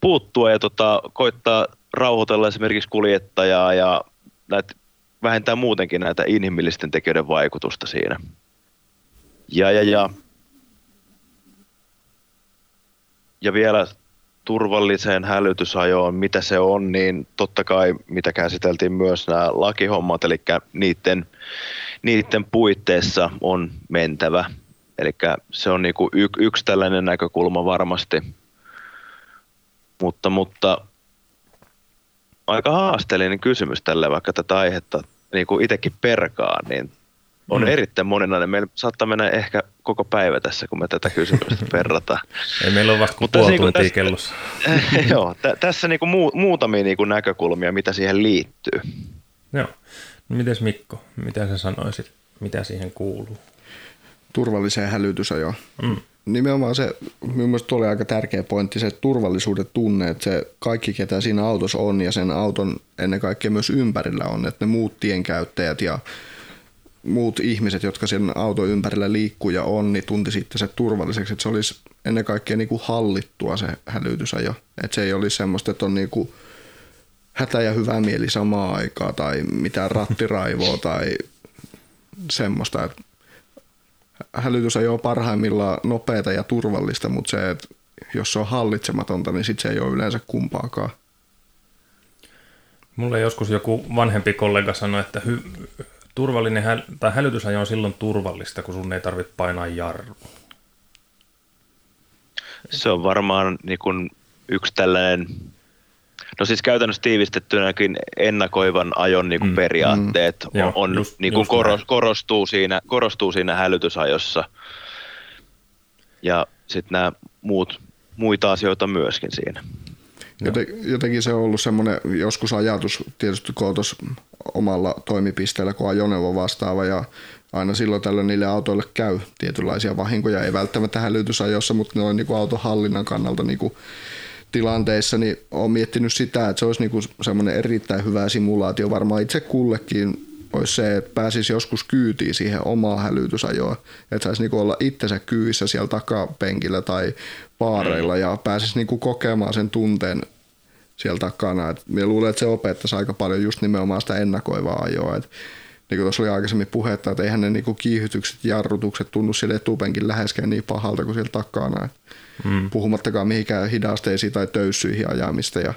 puuttua ja tota, koittaa rauhoitella esimerkiksi kuljettajaa ja näitä vähentää muutenkin näitä inhimillisten tekijöiden vaikutusta siinä. Ja, ja, ja. ja vielä turvalliseen hälytysajoon, mitä se on, niin totta kai mitä käsiteltiin myös nämä lakihommat, eli niiden, niiden puitteissa on mentävä. Eli se on niinku y, yksi tällainen näkökulma varmasti. Mutta, mutta aika haasteellinen kysymys tälle, vaikka tätä aihetta niin itsekin perkaa, niin on mm. erittäin moninainen. Meillä saattaa mennä ehkä koko päivä tässä, kun me tätä kysymystä verrataan. Ei meillä ole vasta kuin puoli niin tuntia kellossa. joo, t- tässä niin kuin muu, muutamia niin kuin näkökulmia, mitä siihen liittyy. Joo. No mites Mikko, mitä sä sanoisit, mitä siihen kuuluu? Turvalliseen hälytysajoon. Mm nimenomaan se, mielestäni tuo oli aika tärkeä pointti, se turvallisuuden tunne, että se kaikki, ketä siinä autossa on ja sen auton ennen kaikkea myös ympärillä on, että ne muut tienkäyttäjät ja muut ihmiset, jotka sen auton ympärillä liikkuu ja on, niin tunti sitten se turvalliseksi, että se olisi ennen kaikkea niin kuin hallittua se hälytysajo. Että se ei olisi semmoista, että on niin kuin hätä ja hyvä mieli samaan aikaan tai mitään rattiraivoa tai semmoista, että hälytys ei ole parhaimmillaan nopeata ja turvallista, mutta se, että jos se on hallitsematonta, niin sit se ei ole yleensä kumpaakaan. Mulle joskus joku vanhempi kollega sanoi, että hy- turvallinen häl- tai hälytysajo on silloin turvallista, kun sun ei tarvitse painaa jarru. Se on varmaan niin kuin yksi tällainen No siis käytännössä tiivistettynäkin ennakoivan ajon niin kuin mm, periaatteet mm, on, on just, niin kuin koros, korostuu, siinä, korostuu siinä hälytysajossa. Ja sitten nämä muut, muita asioita myöskin siinä. Joten, jotenkin se on ollut semmoinen joskus ajatus, tietysti kun omalla toimipisteellä, kun ajoneuvo vastaava ja aina silloin tällöin niille autoille käy tietynlaisia vahinkoja, ei välttämättä hälytysajossa, mutta ne on niin kuin autohallinnan kannalta niin kuin tilanteissa, niin olen miettinyt sitä, että se olisi niinku semmoinen erittäin hyvä simulaatio varmaan itse kullekin olisi se, että pääsisi joskus kyytiin siihen omaa hälytysajoa. Että saisi niinku olla itsensä kyyvissä siellä takapenkillä tai paareilla ja pääsisi niinku kokemaan sen tunteen siellä takana. Et minä luulen, että se opettaisi aika paljon just nimenomaan sitä ennakoivaa ajoa. Et niin kuin tuossa oli aikaisemmin puhetta, että eihän ne niinku kiihytykset, jarrutukset tunnu sille etupenkin läheskään niin pahalta kuin siellä takana. Et mm. Puhumattakaan mihinkään hidasteisiin tai töyssyihin ajamista ja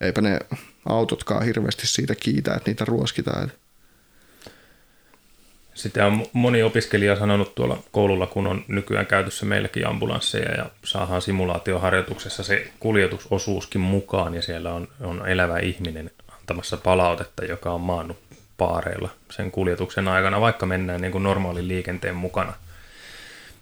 eipä ne autotkaan hirveästi siitä kiitä, että niitä ruoskitaan. Sitten on moni opiskelija sanonut tuolla koululla, kun on nykyään käytössä meilläkin ambulansseja ja saadaan simulaatioharjoituksessa se kuljetusosuuskin mukaan ja siellä on, on elävä ihminen antamassa palautetta, joka on maannut paareilla sen kuljetuksen aikana, vaikka mennään niin kuin normaalin liikenteen mukana.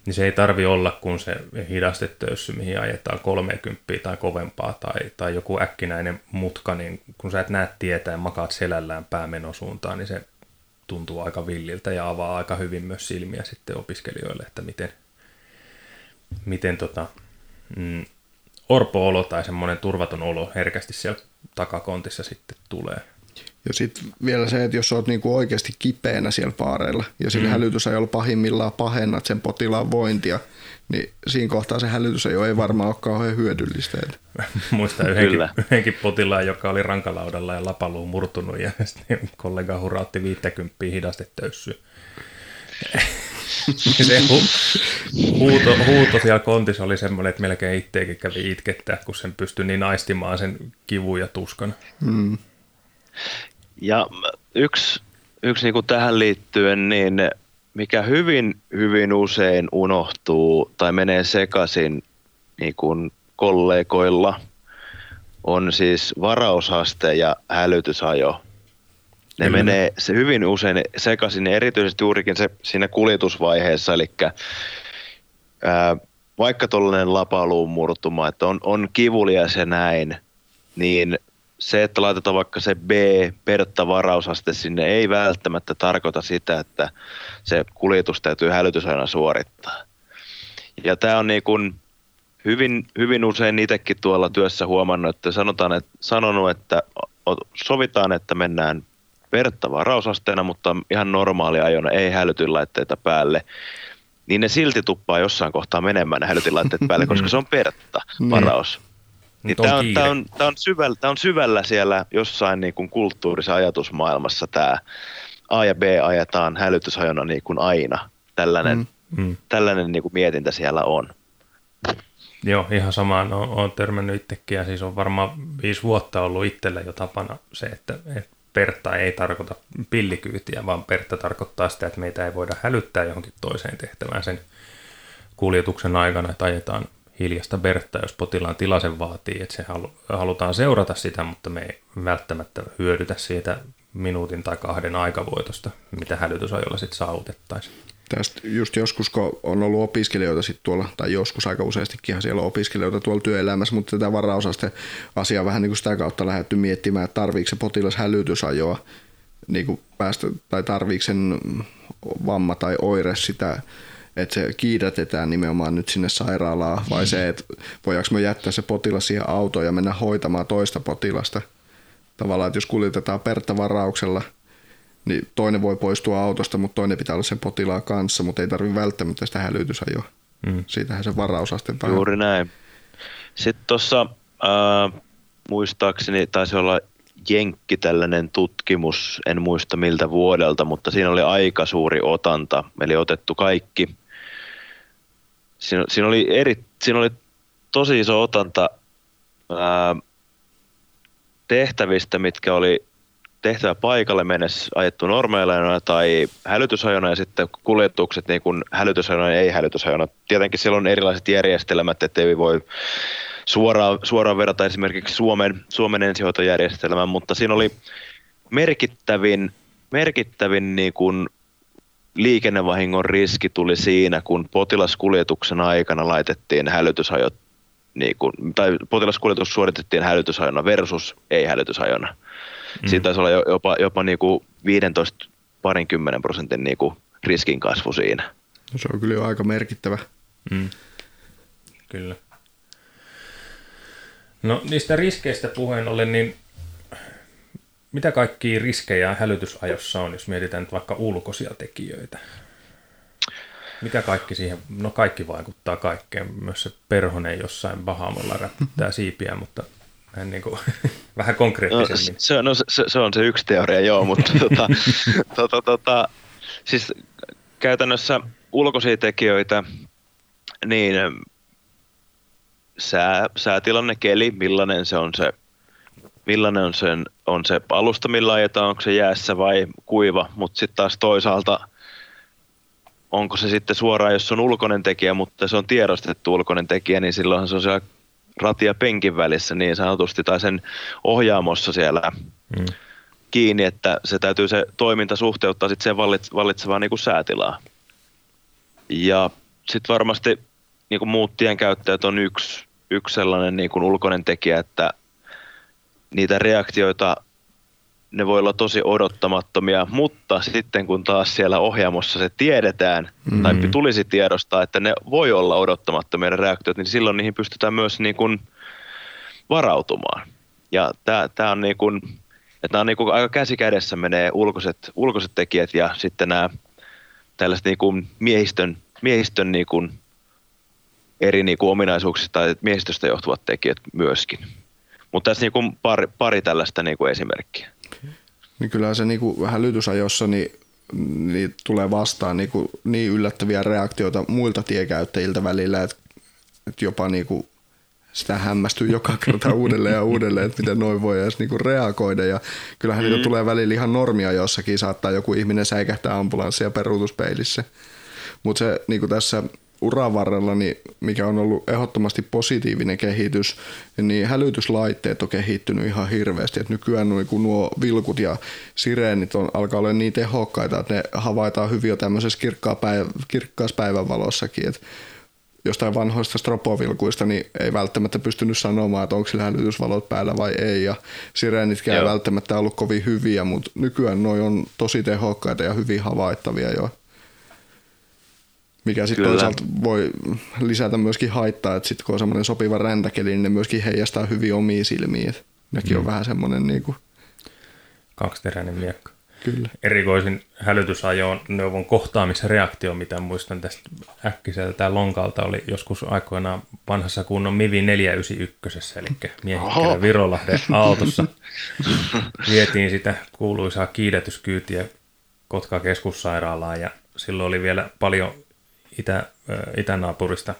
Niin se ei tarvi olla kuin se hidastetöyssy, mihin ajetaan 30 tai kovempaa tai, tai joku äkkinäinen mutka, niin kun sä et näe tietää ja makaat selällään päämenosuuntaan, niin se tuntuu aika villiltä ja avaa aika hyvin myös silmiä sitten opiskelijoille, että miten, miten tota, mm, orpo-olo tai semmoinen turvaton olo herkästi siellä takakontissa sitten tulee. Ja sitten vielä se, että jos olet niinku oikeasti kipeänä siellä paareilla ja sillä mm. hälytysajolla pahimmillaan pahennat sen potilaan vointia, niin siinä kohtaa se hälytys ei ole varmaan ole kauhean hyödyllistä. Muistan yhdenkin, yhdenkin potilaan, joka oli rankalaudalla ja lapaluu murtunut ja sitten kollega hurautti 50 hidastetöyssy. se hu, huuto, huuto siellä kontissa oli semmoinen, että melkein itseäkin kävi itkettää, kun sen pystyi niin aistimaan sen kivun ja tuskan. Mm. Ja yksi, yksi niin kuin tähän liittyen, niin mikä hyvin, hyvin usein unohtuu tai menee sekaisin niin kuin kollegoilla, on siis varausaste ja hälytysajo. Ne Kyllä. menee se hyvin usein sekaisin, erityisesti juurikin se siinä kuljetusvaiheessa, eli ää, vaikka tuollainen lapaluun murtuma, että on, on kivulia se näin, niin se, että laitetaan vaikka se B, pertta varausaste sinne, ei välttämättä tarkoita sitä, että se kuljetus täytyy hälytysajana suorittaa. Ja tämä on niin kuin hyvin, hyvin usein itsekin tuolla työssä huomannut, että sanotaan, että, sanonut, että sovitaan, että mennään pertta varausasteena, mutta ihan normaali ajona, ei hälytylaitteita päälle, niin ne silti tuppaa jossain kohtaa menemään ne päälle, koska se on pertta niin. varaus. Niin tämä on, tää on, tää on, syvällä, tää on syvällä siellä jossain niin kuin kulttuurissa ajatusmaailmassa tämä A ja B ajetaan hälytysajona niin kuin aina. Tällainen, mm. mm. tällainen niin kuin mietintä siellä on. Joo, ihan samaan olen, olen törmännyt itsekin ja siis on varmaan viisi vuotta ollut itsellä jo tapana se, että, että Pertta ei tarkoita pillikyytiä, vaan Pertta tarkoittaa sitä, että meitä ei voida hälyttää johonkin toiseen tehtävään sen kuljetuksen aikana, että ajetaan hiljasta Berttaa, jos potilaan tila sen vaatii, että se halutaan seurata sitä, mutta me ei välttämättä hyödytä siitä minuutin tai kahden aikavoitosta, mitä hälytysajolla sitten saavutettaisiin. Tästä just joskus, kun on ollut opiskelijoita sitten tuolla, tai joskus aika useastikin siellä on opiskelijoita tuolla työelämässä, mutta tätä varausaste asiaa vähän niin kuin sitä kautta lähdetty miettimään, että tarviiko se potilas hälytysajoa niin kuin päästä, tai tarviiko sen vamma tai oire sitä että se kiidätetään nimenomaan nyt sinne sairaalaan, vai se, että voidaanko me jättää se potilas siihen autoon ja mennä hoitamaan toista potilasta. Tavallaan, että jos kuljetetaan pertä varauksella, niin toinen voi poistua autosta, mutta toinen pitää olla sen potilaan kanssa, mutta ei tarvitse välttämättä sitä hälytysajoa. Mm. Siitähän se varausaste vähän. Juuri näin. Sitten tuossa äh, muistaakseni taisi olla Jenkki tällainen tutkimus, en muista miltä vuodelta, mutta siinä oli aika suuri otanta, eli otettu kaikki siinä, siinä, oli eri, siinä oli tosi iso otanta ää, tehtävistä, mitkä oli tehtävä paikalle mennessä ajettu normeilla tai hälytysajona ja sitten kuljetukset niin kuin hälytysajona ja ei hälytysajona. Tietenkin siellä on erilaiset järjestelmät, ettei voi suoraan, suoraan verrata esimerkiksi Suomen, Suomen ensihoitojärjestelmän, mutta siinä oli merkittävin, merkittävin niin kuin liikennevahingon riski tuli siinä, kun potilaskuljetuksen aikana laitettiin hälytysajot, niin kuin, tai potilaskuljetus suoritettiin hälytysajona versus ei-hälytysajona. Mm. Siinä taisi olla jopa, jopa niin kuin 15 parinkymmenen prosentin niin kuin riskin kasvu siinä. No se on kyllä jo aika merkittävä. Mm. Kyllä. No niistä riskeistä puheen ollen, niin mitä kaikki riskejä hälytysajossa on, jos mietitään nyt vaikka ulkoisia tekijöitä? Mitä kaikki siihen, no kaikki vaikuttaa kaikkeen, myös se perhonen jossain Bahamalla räppittää siipiä, mutta vähän, niin kuin, vähän konkreettisemmin. No, se, no, se, se, on se yksi teoria, joo, mutta tota, tota, tota, siis käytännössä ulkoisia tekijöitä, niin sää, säätilanne, keli, millainen se on se, millainen on, sen, on se alusta, millä ajetaan, onko se jäässä vai kuiva, mutta sitten taas toisaalta – onko se sitten suoraan, jos se on ulkoinen tekijä, mutta se on tiedostettu ulkoinen tekijä, niin silloin se on siellä ratia penkin välissä niin sanotusti, tai sen ohjaamossa siellä mm. kiinni, että se täytyy se toiminta suhteuttaa sitten sen vallitsevaan niin kuin säätilaa. Ja sitten varmasti niin kuin muut tienkäyttäjät on yksi, yksi sellainen niin kuin ulkoinen tekijä, että niitä reaktioita ne voi olla tosi odottamattomia, mutta sitten kun taas siellä ohjaamossa se tiedetään, mm-hmm. tai tulisi tiedostaa, että ne voi olla odottamattomia ne reaktiot, niin silloin niihin pystytään myös niin kuin varautumaan. Ja tämä on, niin kuin, että on niin kuin aika käsi kädessä menee ulkoiset, ulkoiset tekijät ja sitten nämä tällaiset niin kuin miehistön, miehistön niin kuin eri niin kuin ominaisuuksista tai miehistöstä johtuvat tekijät myöskin. Mutta tässä niin kuin pari, pari tällaista niin kuin esimerkkiä. Niin kyllä se niin kuin hälytysajossa niin, niin tulee vastaan niin, kuin, niin yllättäviä reaktioita muilta tiekäyttäjiltä välillä, että, että jopa niin kuin sitä hämmästyy joka kerta uudelleen ja uudelleen, että miten noin voi edes niinku reagoida. Ja kyllähän mm. niitä tulee välillä ihan normia jossakin, saattaa joku ihminen säikähtää ambulanssia peruutuspeilissä. Mutta se niinku tässä uran varrella, niin mikä on ollut ehdottomasti positiivinen kehitys, niin hälytyslaitteet on kehittynyt ihan hirveästi. Et nykyään nuo, kun nuo vilkut ja sireenit on, alkaa olla niin tehokkaita, että ne havaitaan hyvin jo tämmöisessä kirkkaassa päivänvalossakin. Et jostain vanhoista stropovilkuista, niin ei välttämättä pystynyt sanomaan, että onko sillä hälytysvalot päällä vai ei. Ja sirenitkään ei välttämättä ollut kovin hyviä, mutta nykyään noi on tosi tehokkaita ja hyvin havaittavia jo mikä sitten toisaalta voi lisätä myöskin haittaa, että sitten kun on semmoinen sopiva räntäkeli, niin ne myöskin heijastaa hyvin omiin silmiin. Et nekin mm. on vähän semmoinen niin kuin... Kaksiteräinen miekka. Kyllä. Erikoisin hälytysajoon neuvon kohtaamisreaktio, mitä muistan tästä äkkiseltä lonkalta, oli joskus aikoinaan vanhassa kunnon Mivi 491, eli miehikkäällä Virolahden autossa. Vietiin sitä kuuluisaa kiidetyskyytiä Kotka keskussairaalaan ja silloin oli vielä paljon itä, itänaapurista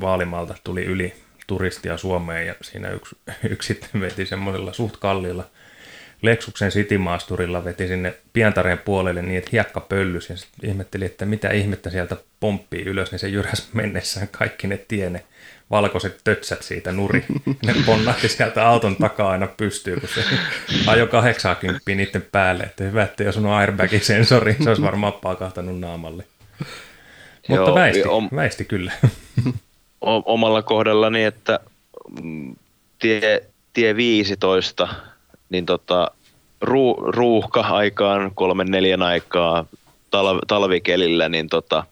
Vaalimalta tuli yli turistia Suomeen ja siinä yksi, yksi sitten veti semmoisella suht kalliilla Lexuksen Citymaasturilla veti sinne Pientareen puolelle niin, että hiekka pöllys ja ihmetteli, että mitä ihmettä sieltä pomppii ylös, niin se jyräs mennessään kaikki ne tiene valkoiset tötsät siitä nuri. Ne ponnahti sieltä auton takaa aina pystyy, kun se ajo 80 niiden päälle. Että hyvä, että jos on airbagin sensori, se olisi varmaan pakahtanut naamalle. Mutta Joo, väisti, om, väisti kyllä. omalla kohdallani, että mm, tie, tie 15, niin tota, ruu, ruuhka-aikaan, kolmen neljän aikaa tal, talvikelillä, niin tota,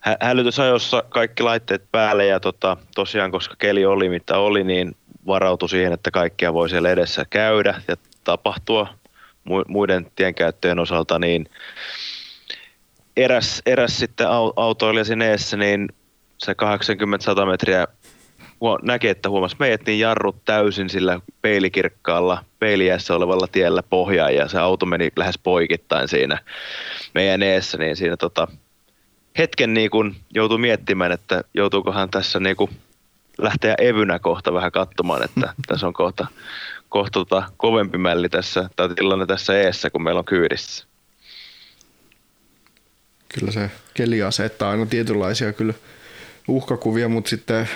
hä, hälytysajossa kaikki laitteet päälle ja tota, tosiaan, koska keli oli mitä oli, niin varautui siihen, että kaikkia voi siellä edessä käydä ja tapahtua muiden tienkäyttöjen osalta, niin eräs, eräs sitten autoilija siinä eessä, niin se 80-100 metriä näki, että huomasi meidät, niin jarrut täysin sillä peilikirkkaalla, peiliässä olevalla tiellä pohjaan ja se auto meni lähes poikittain siinä meidän eessä, niin siinä tota, hetken niin kun joutui miettimään, että joutuukohan tässä niin kun lähteä evynä kohta vähän katsomaan, että tässä on kohta, kohta tota kovempi mälli tässä, tai tilanne tässä eessä, kun meillä on kyydissä kyllä se keli asettaa aina tietynlaisia kyllä uhkakuvia, mutta sitten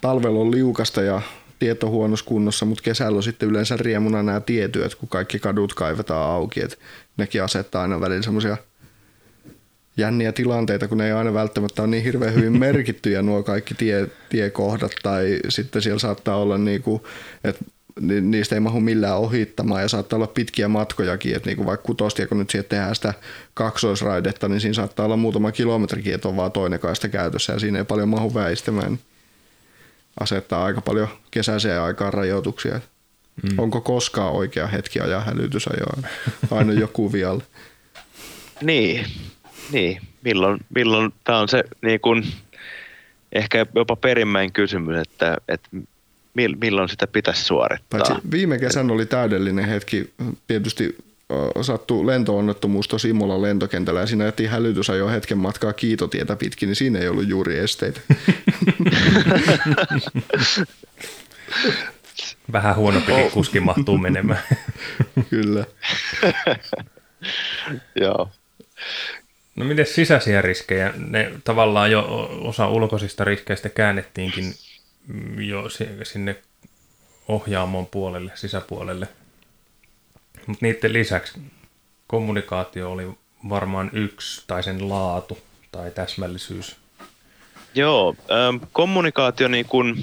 talvella on liukasta ja tieto huonossa kunnossa, mutta kesällä on sitten yleensä riemuna nämä tietyöt, kun kaikki kadut kaivetaan auki, että nekin asettaa aina välillä semmoisia jänniä tilanteita, kun ne ei aina välttämättä ole niin hirveän hyvin merkittyjä nuo kaikki tie, tiekohdat, tai sitten siellä saattaa olla niin kuin, että niin niistä ei mahu millään ohittamaan ja saattaa olla pitkiä matkojakin, että niinku vaikka kutostia, kun nyt siihen tehdään sitä kaksoisraidetta, niin siinä saattaa olla muutama kilometrikin, että on vaan toinen kaista käytössä ja siinä ei paljon mahu väistämään. Asettaa aika paljon kesäiseen aikaan rajoituksia. Mm. Onko koskaan oikea hetki ajaa hälytysajoa? Aina joku vialla. niin, niin. Milloin, milloin tämä on se niin kun, ehkä jopa perimmäinen kysymys, että, että milloin sitä pitäisi suorittaa. Paitsi viime kesän oli täydellinen hetki. Tietysti sattuu lentoonnettomuus tosi Imolan lentokentällä ja siinä jätiin hälytysajo hetken matkaa kiitotietä pitkin, niin siinä ei ollut juuri esteitä. Vähän huonompi oh. kuski mahtuu menemään. Kyllä. Joo. No miten sisäisiä riskejä? Ne tavallaan jo osa ulkoisista riskeistä käännettiinkin jo sinne ohjaamon puolelle, sisäpuolelle. Mutta niiden lisäksi kommunikaatio oli varmaan yksi, tai sen laatu tai täsmällisyys. Joo, ähm, kommunikaatio niin kun,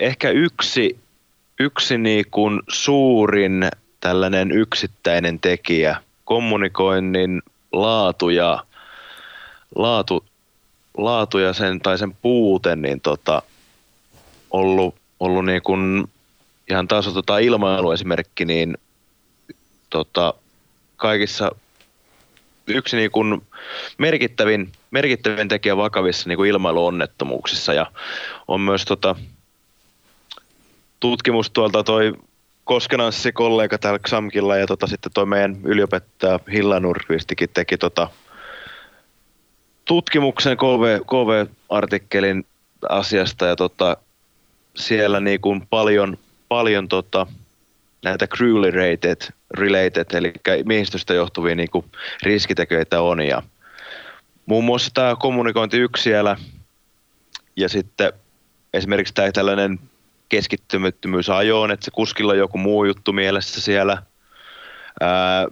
ehkä yksi, yksi niin kun suurin tällainen yksittäinen tekijä, kommunikoinnin laatu ja, laatu, laatu ja sen, tai sen puute, niin tota, ollut, ollut niin kun, ihan taas otetaan ilmailuesimerkki, niin tota, kaikissa yksi niin kuin merkittävin, merkittävin tekijä vakavissa niin kuin ilmailuonnettomuuksissa ja on myös tota, tutkimus tuolta toi Koskenanssi kollega täällä XAMKilla ja tota, sitten toi meidän yliopettaja Hilla Nurkvistikin teki tota, tutkimuksen KV, KV-artikkelin asiasta ja tota, siellä niin kuin paljon, paljon tota, näitä crewly rated, related, eli miehistöstä johtuvia niin kuin riskitekijöitä on. Ja muun muassa tämä kommunikointi yksi siellä ja sitten esimerkiksi tämä tällainen keskittymättömyys ajoon, että se kuskilla on joku muu juttu mielessä siellä. Ää,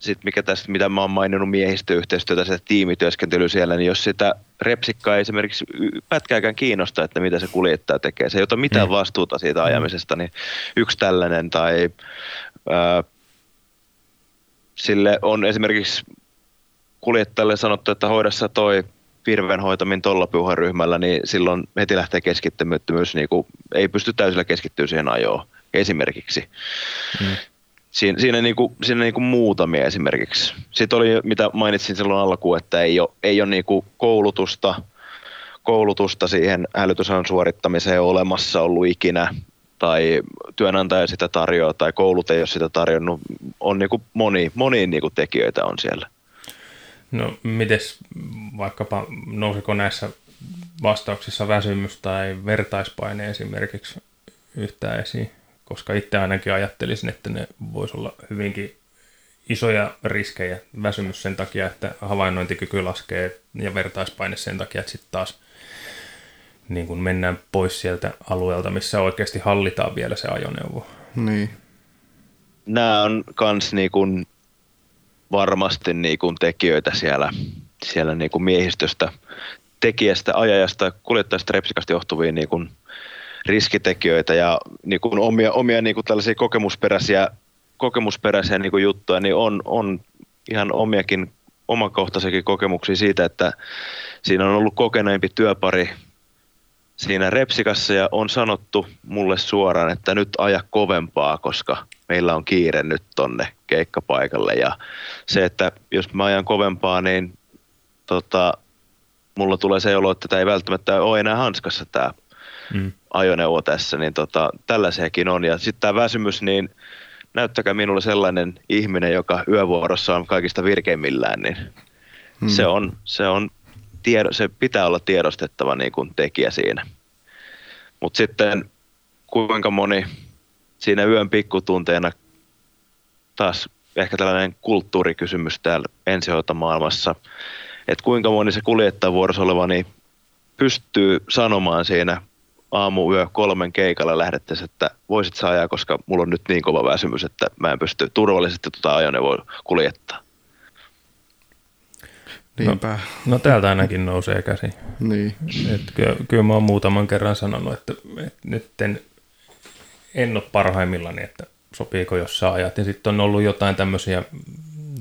sitten mikä tästä, mitä mä oon maininnut miehistöyhteistyötä, sitä tiimityöskentelyä siellä, niin jos sitä repsikkaa ei esimerkiksi pätkääkään kiinnosta, että mitä se kuljettaja tekee, se ei ota mitään mm. vastuuta siitä ajamisesta, niin yksi tällainen tai ää, sille on esimerkiksi kuljettajalle sanottu, että hoidassa toi virven hoitamin tolla ryhmällä, niin silloin heti lähtee keskittymättömyys, niin kuin, ei pysty täysillä keskittyä siihen ajoon esimerkiksi. Mm. Siinä, siinä, kuin, siinä niin kuin muutamia esimerkiksi. Sitten oli, mitä mainitsin silloin alkuun, että ei ole, ei ole kuin koulutusta, koulutusta siihen hälytysajon suorittamiseen olemassa ollut ikinä, tai työnantaja sitä tarjoaa, tai koulut ei ole sitä tarjonnut. On niin kuin moni, moni kuin tekijöitä on siellä. No mites vaikkapa, nousiko näissä vastauksissa väsymys tai vertaispaine esimerkiksi yhtään esiin? Koska itse ainakin ajattelisin, että ne voisi olla hyvinkin isoja riskejä. Väsymys sen takia, että havainnointikyky laskee ja vertaispaine sen takia, että sitten taas niin kun mennään pois sieltä alueelta, missä oikeasti hallitaan vielä se ajoneuvo. Niin. Nämä on kans niin kun varmasti niin kuin tekijöitä siellä, siellä niin kuin miehistöstä, tekijästä, ajajasta, kuljettajasta, repsikasta johtuvia niin kuin riskitekijöitä ja niin kuin omia, omia niin kuin tällaisia kokemusperäisiä, kokemusperäisiä niin kuin juttuja, niin on, on ihan omiakin omakohtaisiakin kokemuksia siitä, että siinä on ollut kokeneempi työpari siinä Repsikassa ja on sanottu mulle suoraan, että nyt aja kovempaa, koska meillä on kiire nyt tonne keikkapaikalle. Ja se, että jos mä ajan kovempaa, niin tota, mulla tulee se olo, että tämä ei välttämättä ole enää hanskassa tämä mm. ajoneuvo tässä, niin tota, tällaisiakin on. Ja sitten tämä väsymys, niin näyttäkää minulle sellainen ihminen, joka yövuorossa on kaikista virkeimmillään, niin mm. se on, se on tiedo, se pitää olla tiedostettava niin kuin tekijä siinä. Mutta sitten kuinka moni siinä yön pikkutunteena taas ehkä tällainen kulttuurikysymys täällä ensihoitomaailmassa, että kuinka moni se kuljettaja vuorossa oleva niin pystyy sanomaan siinä aamu yö kolmen keikalla lähdettäisiin, että voisit saa ajaa, koska mulla on nyt niin kova väsymys, että mä en pysty turvallisesti tuota ajoneuvoa kuljettaa. Niinpä. No, no täältä ainakin nousee käsi. Niin. Et kyllä, kyllä mä oon muutaman kerran sanonut, että, että nyt en, en ole parhaimmillani, että sopiiko jos sä ajat. Ja sitten on ollut jotain tämmöisiä,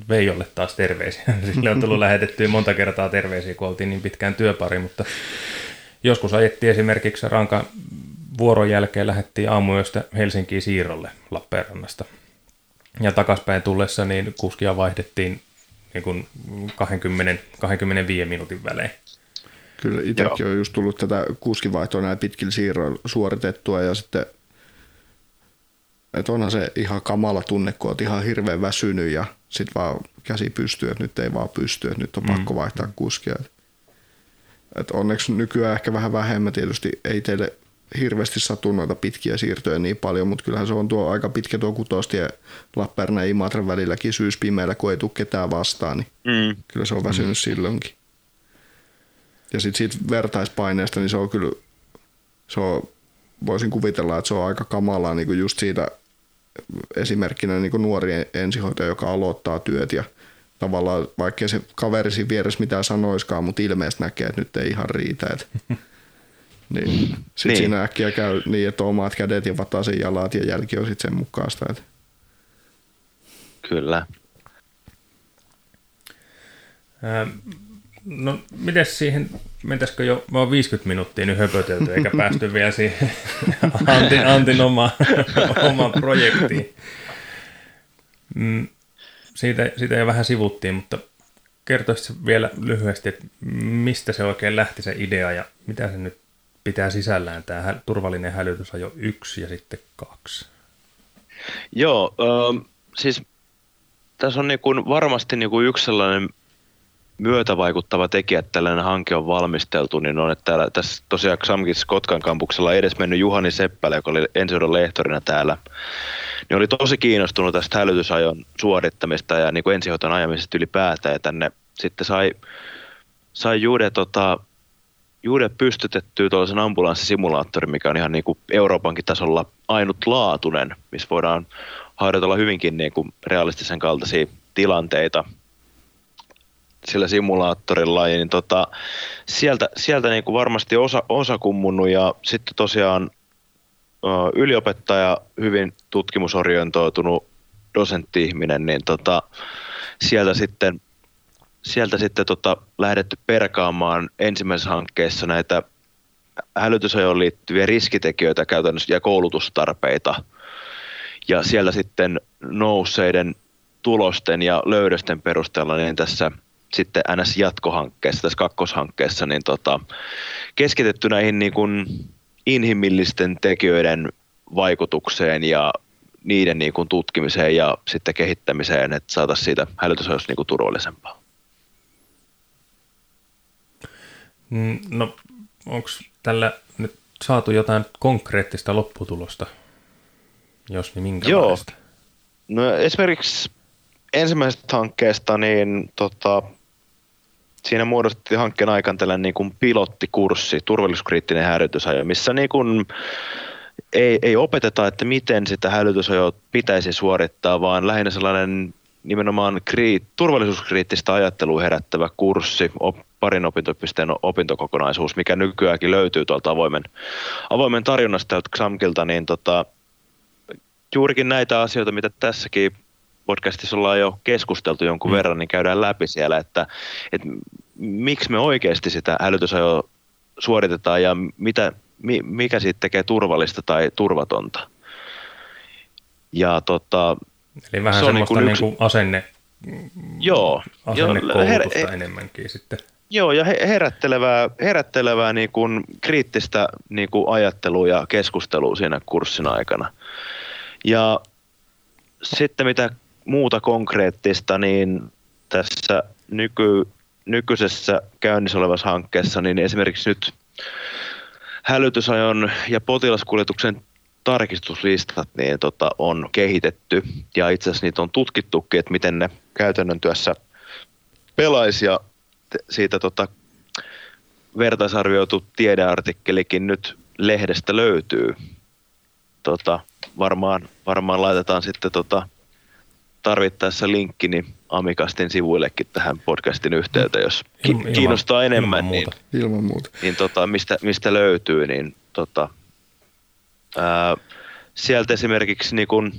Veijolle taas terveisiä. Sille on tullut lähetettyä monta kertaa terveisiä, kun oltiin niin pitkään työpari, mutta joskus ajettiin esimerkiksi ranka vuoron jälkeen lähdettiin aamuyöstä Helsinkiin siirrolle Lappeenrannasta. Ja takaspäin tullessa niin kuskia vaihdettiin niin kuin 20, 25 minuutin välein. Kyllä itsekin on just tullut tätä kuskivaihtoa näin pitkillä siirroilla suoritettua ja sitten että onhan se ihan kamala tunne, kun olet ihan hirveän väsynyt ja sitten vaan käsi pystyy, että nyt ei vaan pysty, että nyt on mm. pakko vaihtaa kuskia. Et onneksi nykyään ehkä vähän vähemmän tietysti ei teille hirveästi satu noita pitkiä siirtoja niin paljon, mutta kyllähän se on tuo aika pitkä tuo kutostie Lappeenrannan ja Imatran välilläkin syyspimeillä, kun ei tule ketään vastaan, niin mm. kyllä se on väsynyt mm. silloinkin. Ja sitten siitä vertaispaineesta, niin se on kyllä, se on, voisin kuvitella, että se on aika kamalaa niin kuin just siitä esimerkkinä niin kuin nuori ensihoitaja, joka aloittaa työt ja tavallaan vaikka se kaveri siinä vieressä mitään sanoiskaan, mutta ilmeisesti näkee, että nyt ei ihan riitä. Että niin. Sitten niin. siinä äkkiä käy niin, että omat kädet ja vatasen jalat ja jälki on sitten sen mukaista. Että. Kyllä. Ähm, no, miten siihen, mentäisikö jo vaan 50 minuuttia nyt höpötelty, eikä päästy vielä siihen Antin, Antin oma, omaan projektiin. Mm, siitä, siitä jo vähän sivuttiin, mutta kertoisitko vielä lyhyesti, että mistä se oikein lähti se idea ja mitä se nyt pitää sisällään tämä turvallinen hälytysajo 1 ja sitten 2? Joo, äh, siis tässä on niin kuin varmasti niin kuin yksi sellainen myötävaikuttava tekijä, että tällainen hanke on valmisteltu, niin on, että täällä, tässä tosiaan Xamkis Kotkan kampuksella edes mennyt Juhani Seppälä, joka oli ensihoidon lehtorina täällä, niin oli tosi kiinnostunut tästä hälytysajon suorittamista ja niin kuin ensihoiton ajamisesta ylipäätään, ja tänne sitten sai, sai Jude tota, Juude pystytettyä tuollaisen ambulanssisimulaattorin, mikä on ihan niin kuin Euroopankin tasolla ainutlaatuinen, missä voidaan harjoitella hyvinkin niin kuin realistisen kaltaisia tilanteita sillä simulaattorilla. Niin tota, sieltä sieltä niin kuin varmasti osa, osa kummunut ja sitten tosiaan yliopettaja, hyvin tutkimusorientoitunut dosentti-ihminen, niin tota, sieltä sitten sieltä sitten tota, lähdetty perkaamaan ensimmäisessä hankkeessa näitä hälytysajoon liittyviä riskitekijöitä käytännössä ja koulutustarpeita. Ja siellä sitten nousseiden tulosten ja löydösten perusteella niin tässä sitten NS-jatkohankkeessa, tässä kakkoshankkeessa, niin tota, keskitetty näihin niin kuin inhimillisten tekijöiden vaikutukseen ja niiden niin kuin tutkimiseen ja sitten kehittämiseen, että saataisiin siitä hälytysajosta niin kuin turvallisempaa. Mm, no, onko tällä nyt saatu jotain konkreettista lopputulosta, jos niin minkälaista? Joo. No esimerkiksi ensimmäisestä hankkeesta, niin tota, siinä muodostettiin hankkeen aikana tällainen niin kuin pilottikurssi, turvallisuuskriittinen hälytysajo, missä niin kuin ei, ei opeteta, että miten sitä hälytysajoa pitäisi suorittaa, vaan lähinnä sellainen nimenomaan kriit, turvallisuuskriittistä ajattelua herättävä kurssi, op, parin opintopisteen opintokokonaisuus, mikä nykyäänkin löytyy tuolta avoimen, avoimen tarjonnasta XAMKilta, niin tota, juurikin näitä asioita, mitä tässäkin podcastissa ollaan jo keskusteltu jonkun mm. verran, niin käydään läpi siellä, että, että miksi me oikeasti sitä hälytysajoa suoritetaan ja mitä, mikä siitä tekee turvallista tai turvatonta. Ja tota, Eli vähän se semmoista niin yksi... niin kuin asenne, joo, asennekoulutusta her- enemmänkin sitten. Joo, ja herättelevää, herättelevää niin kuin kriittistä niin kuin ajattelua ja keskustelua siinä kurssin aikana. Ja sitten mitä muuta konkreettista, niin tässä nyky, nykyisessä käynnissä olevassa hankkeessa, niin esimerkiksi nyt hälytysajon ja potilaskuljetuksen tarkistuslistat niin tota, on kehitetty ja itse asiassa niitä on tutkittukin, että miten ne käytännön työssä pelaisi ja siitä tota, vertaisarvioitu tiedeartikkelikin nyt lehdestä löytyy. Tota, varmaan, varmaan laitetaan sitten tota, tarvittaessa linkki niin Amikastin sivuillekin tähän podcastin yhteyteen, jos ki- ilman, kiinnostaa enemmän, ilman muuta. niin, ilman muuta. niin tota, mistä, mistä löytyy, niin tota, ää, sieltä esimerkiksi niin kun,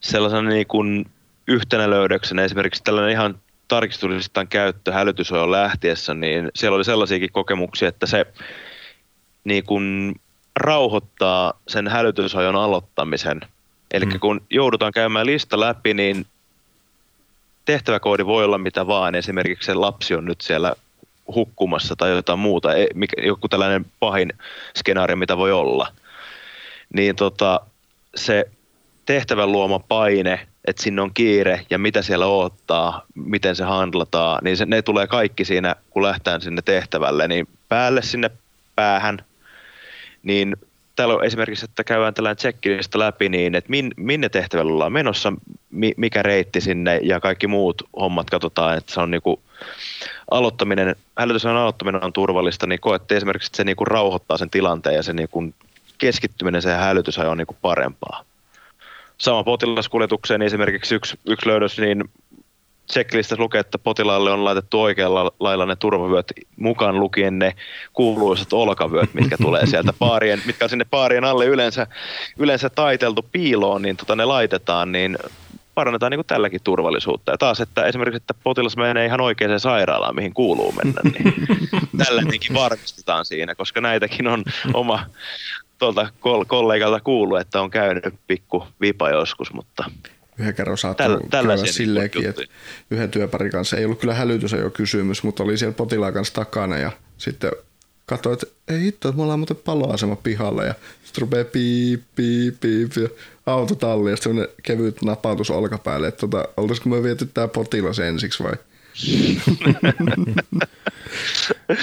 sellaisena niin kun yhtenä löydöksenä esimerkiksi tällainen ihan tarkistuslistan käyttö hälytysojon lähtiessä, niin siellä oli sellaisiakin kokemuksia, että se niin kun rauhoittaa sen hälytysajon aloittamisen. Eli mm. kun joudutaan käymään lista läpi, niin tehtäväkoodi voi olla mitä vaan. Esimerkiksi se lapsi on nyt siellä hukkumassa tai jotain muuta, joku tällainen pahin skenaario, mitä voi olla. Niin tota, se tehtävän luoma paine, että sinne on kiire ja mitä siellä odottaa, miten se handlataan, niin se, ne tulee kaikki siinä, kun lähtään sinne tehtävälle, niin päälle sinne päähän, niin täällä on esimerkiksi, että käydään tällainen checklista läpi niin, että min, minne tehtävällä ollaan menossa, mi, mikä reitti sinne ja kaikki muut hommat katsotaan, että se on niinku aloittaminen, hälytysajan aloittaminen on turvallista, niin koette esimerkiksi, että se niinku rauhoittaa sen tilanteen ja se niinku keskittyminen siihen hälytysajoon on niinku parempaa. Sama potilaskuljetukseen niin esimerkiksi yksi, yksi löydös, niin checklistassa lukee, että potilaalle on laitettu oikealla lailla ne turvavyöt mukaan lukien ne kuuluisat olkavyöt, mitkä tulee sieltä paarien, mitkä on sinne paarien alle yleensä, yleensä taiteltu piiloon, niin tota ne laitetaan, niin parannetaan niin kuin tälläkin turvallisuutta. Ja taas, että esimerkiksi, että potilas menee ihan oikeaan sairaalaan, mihin kuuluu mennä, niin tällainenkin varmistetaan siinä, koska näitäkin on oma tuolta kollegalta kuullut, että on käynyt pikku vipa joskus, mutta yhden kerran saattoi Täl, käydä silleenkin, että yhden työparin kanssa ei ollut kyllä jo kysymys, mutta oli siellä potilaan kanssa takana ja sitten katsoin, että ei hitto, että me ollaan muuten paloasema pihalla ja sitten rupeaa piip, piip, piip ja autotalli ja sitten kevyt napautus olkapäälle, että tota, oltaisiko me viety tämä potilas ensiksi vai?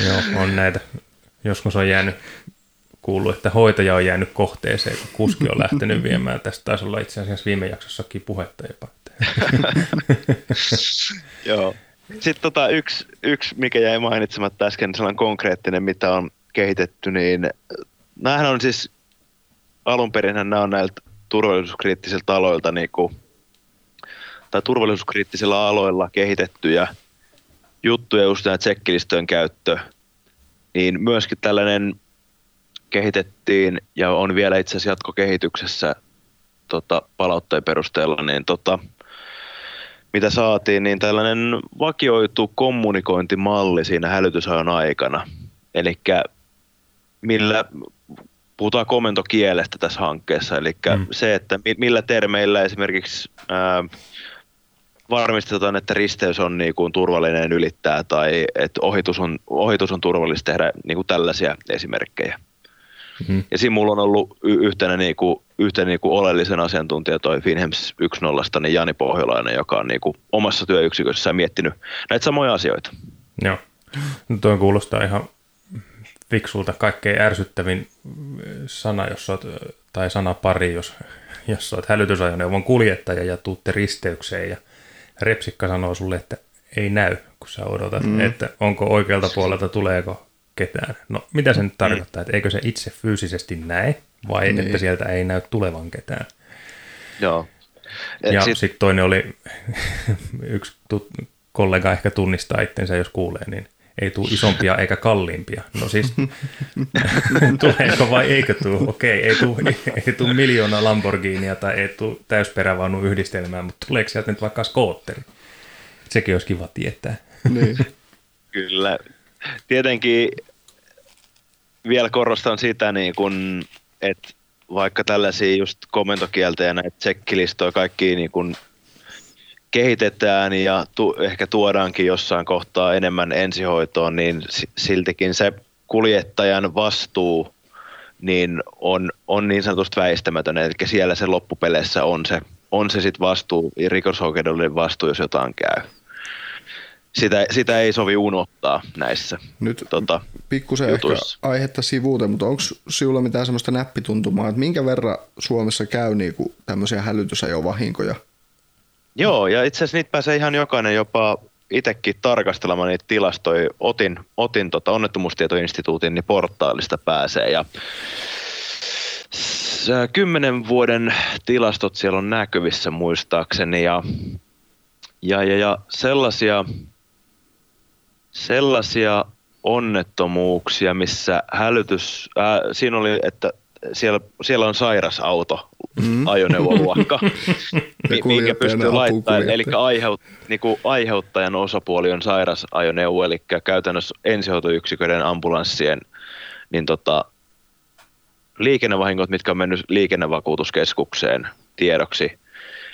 Joo, on näitä. Joskus on jäänyt kuullut, että hoitaja on jäänyt kohteeseen, kun kuski on lähtenyt viemään. Tästä taisi olla itse asiassa viime jaksossakin puhetta jopa. Joo. Sitten tota, yksi, yksi, mikä jäi mainitsematta äsken, sellainen konkreettinen, mitä on kehitetty, niin näähän on siis alun perin nämä on näiltä turvallisuuskriittisiltä aloilta niin kuin, tai turvallisuuskriittisillä aloilla kehitettyjä juttuja, just tämä tsekkilistöön käyttö, niin myöskin tällainen kehitettiin ja on vielä itse asiassa jatkokehityksessä tota, palautteen perusteella, niin tota, mitä saatiin, niin tällainen vakioitu kommunikointimalli siinä hälytysajon aikana. Eli millä puhutaan komentokielestä tässä hankkeessa, eli mm. se, että millä termeillä esimerkiksi ää, varmistetaan, että risteys on niin kuin turvallinen ylittää tai että ohitus on, ohitus on turvallista tehdä niin kuin tällaisia esimerkkejä. Mm-hmm. Ja siinä mulla on ollut y- yhtenä, niinku, yhtenä niinku oleellisen asiantuntija toi Finhems 1.0, niin Jani Pohjolainen, joka on niinku omassa työyksikössä miettinyt näitä samoja asioita. Joo. No toi kuulostaa ihan fiksulta. Kaikkein ärsyttävin sana, jos oot, tai sana pari, jos, jos olet hälytysajoneuvon kuljettaja ja tuutte risteykseen ja repsikka sanoo sulle, että ei näy, kun sä odotat, mm. että onko oikealta puolelta tuleeko ketään. No mitä se nyt tarkoittaa, että eikö se itse fyysisesti näe vai niin. että sieltä ei näy tulevan ketään? Joo. Et ja sit... sitten toinen oli, yksi tut, kollega ehkä tunnistaa itsensä, jos kuulee, niin ei tule isompia eikä kalliimpia. No siis, tuleeko vai eikö tule? Okei, ei tule, ei miljoona Lamborghinia tai ei tule täysperävaunu yhdistelmää, mutta tuleeko sieltä nyt vaikka skootteri? Sekin olisi kiva tietää. Niin. Kyllä, tietenkin vielä korostan sitä, niin kun, että vaikka tällaisia just komentokieltä ja näitä tsekkilistoja kaikki niin kun kehitetään ja tu, ehkä tuodaankin jossain kohtaa enemmän ensihoitoon, niin siltikin se kuljettajan vastuu niin on, on niin sanotusti väistämätön, eli siellä se loppupeleissä on se, on se sitten vastuu, rikosoikeudellinen vastuu, jos jotain käy sitä, sitä ei sovi unohtaa näissä Nyt tota, pikkusen jutuissa. ehkä aihetta sivuuteen, mutta onko sinulla mitään sellaista näppituntumaa, että minkä verran Suomessa käy niinku tämmöisiä hälytysajovahinkoja? Joo, ja itse asiassa niitä pääsee ihan jokainen jopa itsekin tarkastelemaan niitä tilastoja. Otin, otin tota onnettomuustietoinstituutin niin portaalista pääsee ja kymmenen vuoden tilastot siellä on näkyvissä muistaakseni ja, ja, ja, ja sellaisia sellaisia onnettomuuksia, missä hälytys, äh, siinä oli, että siellä, siellä on sairas auto, mm. ajoneuvoluokka, minkä pystyy laittamaan, eli aiheut, niin kuin aiheuttajan osapuoli on sairas ajoneuvo, eli käytännössä ensihoitoyksiköiden ambulanssien niin tota, liikennevahingot, mitkä on mennyt liikennevakuutuskeskukseen tiedoksi,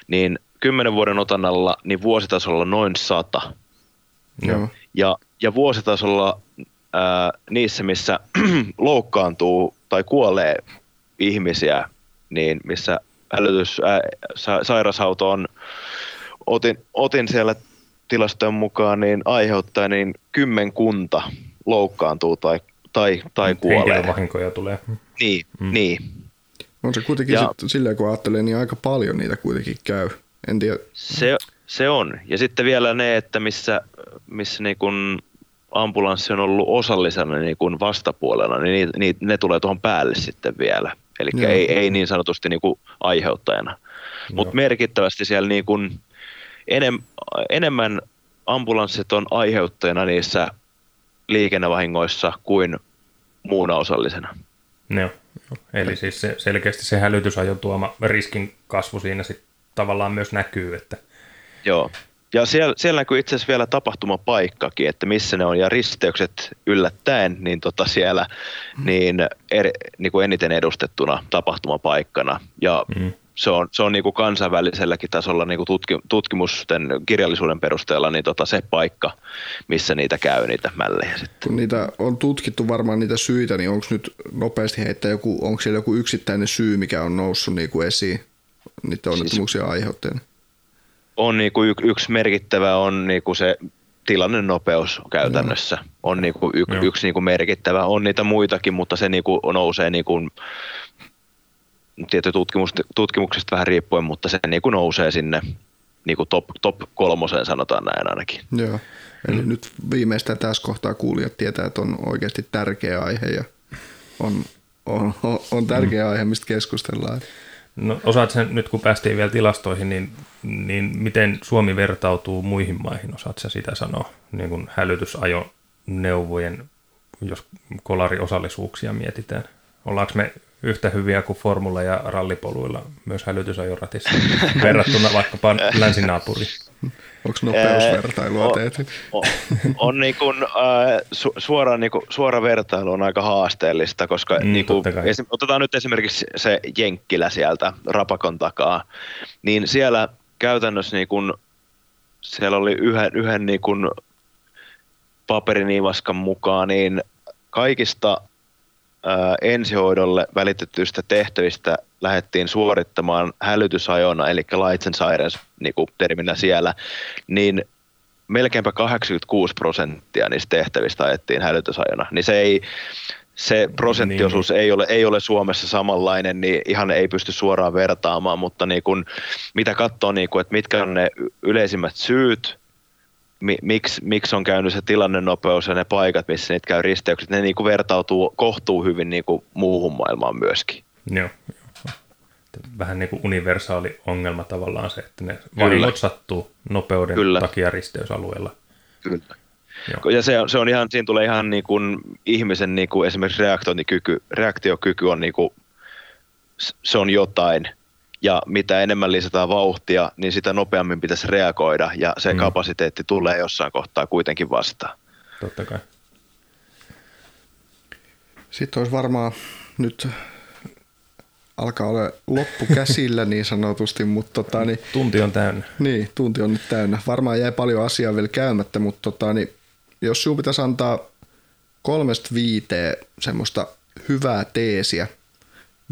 niin kymmenen vuoden otannalla niin vuositasolla noin sata. Joo. Ja, ja vuositasolla ää, niissä, missä loukkaantuu tai kuolee ihmisiä, niin missä hälytys, ää, sa, sairasauto on, otin, otin siellä tilastojen mukaan, niin aiheuttaa niin kymmenkunta loukkaantuu tai, tai, tai kuolee. Henkilövahinkoja tulee. Niin, mm. niin. On se kuitenkin Ja- sit, silleen, kun ajattelee, niin aika paljon niitä kuitenkin käy. En tiedä, Se, se on. Ja sitten vielä ne, että missä, missä niin kun ambulanssi on ollut osallisena niin kun vastapuolella, niin ni, ni, ne tulee tuohon päälle sitten vielä. Eli Joo. ei, ei niin sanotusti niin kuin aiheuttajana. Mutta merkittävästi siellä niin kun enem, enemmän ambulanssit on aiheuttajana niissä liikennevahingoissa kuin muuna osallisena. Joo. Eli siis se, selkeästi se hälytysajon tuoma riskin kasvu siinä sitten tavallaan myös näkyy, että Joo. Ja siellä, siellä näkyy itse asiassa vielä tapahtumapaikkakin, että missä ne on, ja risteykset yllättäen, niin tota siellä niin, eri, niin kuin eniten edustettuna tapahtumapaikkana. Ja mm, se on, se on niin kuin kansainväliselläkin tasolla niin kuin tutki, tutkimusten kirjallisuuden perusteella niin tota se paikka, missä niitä käy, niitä mällejä sitten. kun niitä on tutkittu varmaan niitä syitä, niin onko nyt nopeasti heittää joku, onko siellä joku yksittäinen syy, mikä on noussut niin kuin esiin niiden onnettomuuksien aiheuttajana? On niin kuin y, yksi merkittävä on niin kuin se tilannenopeus käytännössä. On niin kuin y, Joo. yksi niin kuin merkittävä. On niitä muitakin, mutta se niin kuin nousee niin kuin, tietty tutkimus, tutkimuksesta vähän riippuen, mutta se niin kuin nousee sinne niin kuin top, top kolmoseen sanotaan näin ainakin. Joo. Eli mm. nyt viimeistään tässä kohtaa kuulijat tietää, että on oikeasti tärkeä aihe ja on, on, on, on tärkeä mm. aihe, mistä keskustellaan. No osaat sen, nyt kun päästiin vielä tilastoihin, niin, niin miten Suomi vertautuu muihin maihin, osaat sä sitä sanoa, niin kuin hälytysajoneuvojen, jos kolariosallisuuksia mietitään? Ollaanko me yhtä hyviä kuin formula- ja rallipoluilla myös hälytysajoratissa verrattuna vaikkapa länsinaapuriin? Onko nopeusvertailua o- tehty? on, on niin kuin, äh, su, suora, niin kuin, suora vertailu on aika haasteellista, koska Mm, niin kuin, esim, otetaan nyt esimerkiksi se Jenkkilä sieltä Rapakon takaa, niin siellä käytännössä niin kuin, siellä oli yhden, yhden niin kuin paperiniivaskan mukaan, niin kaikista ensihoidolle välitetyistä tehtävistä lähdettiin suorittamaan hälytysajona, eli lights and sirens niin terminä siellä, niin melkeinpä 86 prosenttia niistä tehtävistä ajettiin hälytysajona. Niin se ei, se prosenttiosuus ei, ole, ei ole Suomessa samanlainen, niin ihan ei pysty suoraan vertaamaan, mutta niin kun, mitä katsoo, niin kun, että mitkä on ne yleisimmät syyt, mi, miksi, miksi on käynyt se tilannenopeus ja ne paikat, missä niitä käy risteykset, ne niin kuin vertautuu kohtuu hyvin niin kuin muuhun maailmaan myöskin. Joo. Vähän niin kuin universaali ongelma tavallaan se, että ne vahingot sattuu nopeuden Kyllä. takia risteysalueella. Kyllä. Joo. Ja se on, se on ihan, siinä tulee ihan niin kuin ihmisen niin kuin esimerkiksi reaktiokyky on niin kuin, se on jotain. Ja mitä enemmän lisätään vauhtia, niin sitä nopeammin pitäisi reagoida ja se Mm. kapasiteetti tulee jossain kohtaa kuitenkin vastaan. Totta kai. Sitten olisi varmaan nyt alkaa olla loppu käsillä niin sanotusti, mutta tota, niin, Tunti on täynnä. niin, tunti on nyt täynnä. Varmaan jäi paljon asiaa vielä käymättä, mutta tota, niin, jos sinun pitäisi antaa kolmesta viiteen semmoista hyvää teesiä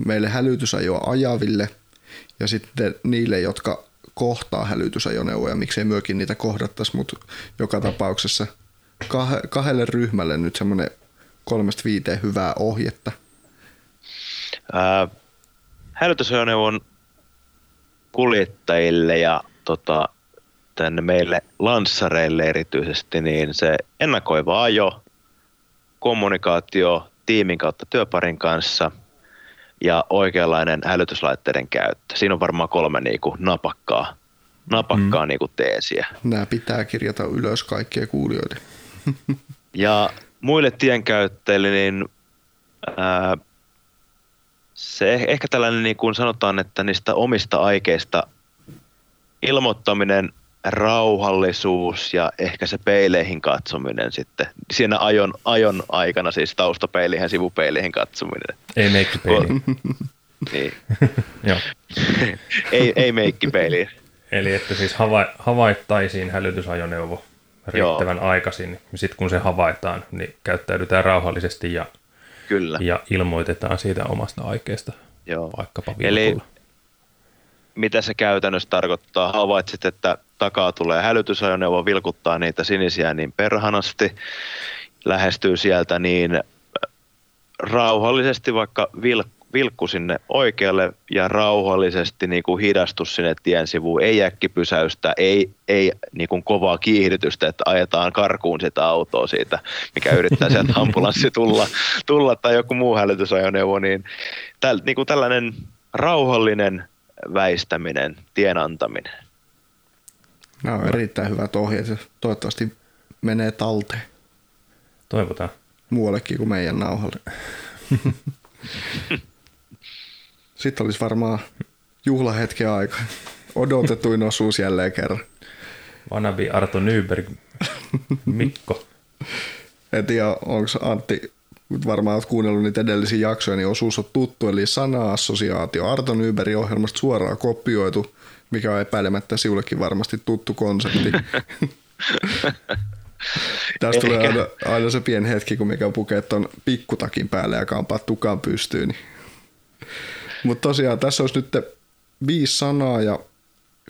meille hälytysajoa ajaville ja sitten niille, jotka kohtaa hälytysajoneuvoja, miksei myökin niitä kohdattaisi, mutta joka tapauksessa kah- kahdelle ryhmälle nyt semmoinen kolmesta viiteen hyvää ohjetta. Ää, hälytysajoneuvon kuljettajille ja tota, tänne meille lanssareille erityisesti, niin se ennakoiva ajo, kommunikaatio tiimin kautta työparin kanssa ja oikeanlainen hälytyslaitteiden käyttö. Siinä on varmaan kolme niin kuin napakkaa, napakkaa mm. niin kuin teesiä. Nämä pitää kirjata ylös kaikkien kuulijoiden. Ja muille tienkäyttäjille, niin ää, se eh- ehkä tällainen niin kuin sanotaan, että niistä omista aikeista ilmoittaminen rauhallisuus ja ehkä se peileihin katsominen sitten. Siinä ajon, ajon aikana siis taustapeiliin sivupeileihin katsominen. Ei meikkipeiliin. Niin. Joo. ei, ei meikkipeiliin. Eli että siis hava- havaittaisiin hälytysajoneuvo riittävän Joo. aikaisin. Sitten kun se havaitaan, niin käyttäydytään rauhallisesti ja, Kyllä. ja ilmoitetaan siitä omasta aikeesta Joo. vaikkapa Eli vilkulla. Mitä se käytännössä tarkoittaa? Havaitsit, että takaa tulee hälytysajoneuvo, vilkuttaa niitä sinisiä niin perhanasti, lähestyy sieltä niin äh, rauhallisesti vaikka vil, vilkku sinne oikealle ja rauhallisesti niin kuin hidastus sinne tien sivuun, ei äkkipysäystä, ei, ei niin kuin kovaa kiihdytystä, että ajetaan karkuun sitä autoa siitä, mikä yrittää sieltä ambulanssi tulla, tulla tai joku muu hälytysajoneuvo, niin, täl, niin kuin tällainen rauhallinen väistäminen, tien antaminen. Nämä on erittäin hyvät ohjeet ja toivottavasti menee talteen Toivotaan. muuallekin kuin meidän nauhalle. Sitten olisi varmaan juhlahetken aika. Odotetuin osuus jälleen kerran. Vanabi Arto Nyberg, Mikko. En tiedä, onko Antti, varmaan olet kuunnellut niitä edellisiä jaksoja, niin osuus on tuttu, eli sana-assosiaatio. Arto Nybergin ohjelmasta suoraan kopioitu, mikä on epäilemättä sinullekin varmasti tuttu konsepti. Tästä tulee aina, aina, se pieni hetki, kun mikä pukee tuon pikkutakin päälle ja kampaa tukan pystyyn. Niin. Mutta tosiaan tässä olisi nyt viisi sanaa ja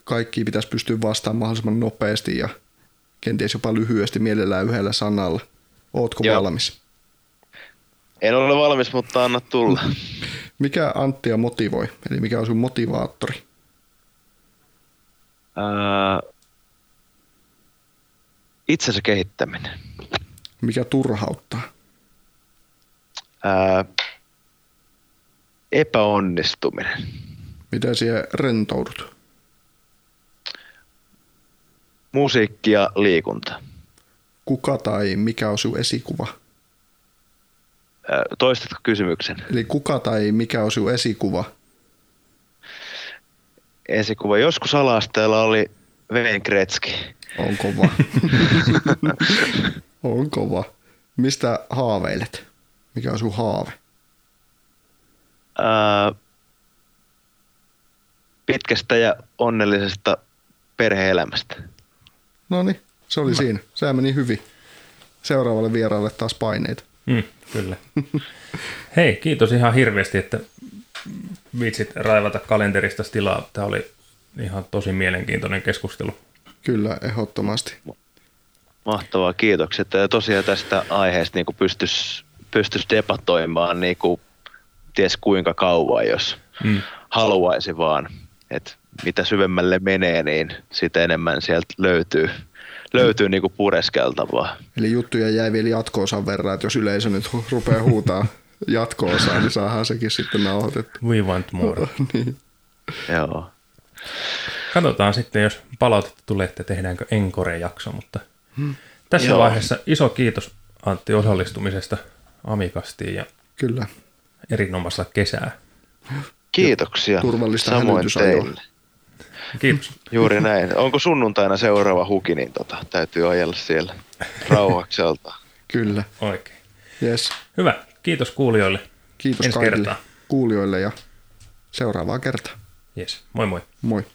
kaikki pitäisi pystyä vastaamaan mahdollisimman nopeasti ja kenties jopa lyhyesti mielellään yhdellä sanalla. Ootko Joo. valmis? En ole valmis, mutta anna tulla. Mikä Anttia motivoi? Eli mikä on sun motivaattori? Ää, itsensä kehittäminen. Mikä turhauttaa? Ää, epäonnistuminen. Miten siihen rentoudut? Musiikki ja liikunta. Kuka tai mikä on sun esikuva? Toistatko kysymyksen? Eli kuka tai mikä on sun esikuva? Esikuva. Joskus ala-asteella oli Wayne Gretzky. On kova. on kova. Mistä haaveilet? Mikä on sun haave? Ää, pitkästä ja onnellisesta perheelämästä. No niin, se oli siinä. Se meni hyvin. Seuraavalle vieraalle taas paineita. Mm, kyllä. Hei, kiitos ihan hirveästi, että viitsit raivata kalenterista tilaa. Tämä oli ihan tosi mielenkiintoinen keskustelu. Kyllä, ehdottomasti. Mahtavaa, kiitokset. Ja tosiaan tästä aiheesta niin pystyisi pystyis debatoimaan niin kuin ties kuinka kauan, jos Mm. haluaisi vaan. Et mitä syvemmälle menee, niin sitä enemmän sieltä löytyy, löytyy niin kuin pureskeltavaa. Eli juttuja jäi vielä jatko-osan verran, että jos yleisö nyt rupeaa huutaa jatko-osaa, niin saadaan sekin sitten nauhoitettu. We want more. niin. Joo. Katsotaan sitten, jos palautetta tulee, että tehdäänkö Encore-jakso, mutta tässä Joo. vaiheessa iso kiitos Antti osallistumisesta Amikastiin ja Kyllä. erinomaista kesää. Kiitoksia. Turvallista Samoin hälytysajoa. teille. Kiitos. Juuri näin. Onko sunnuntaina seuraava huki, niin tota, täytyy ajella siellä rauhakselta. Kyllä. Oikein. Yes. Hyvä. Kiitos kuulijoille. Kiitos Ensi kaikille kertaa. kuulijoille ja seuraavaa kertaa. Yes. Moi moi. Moi. Moi.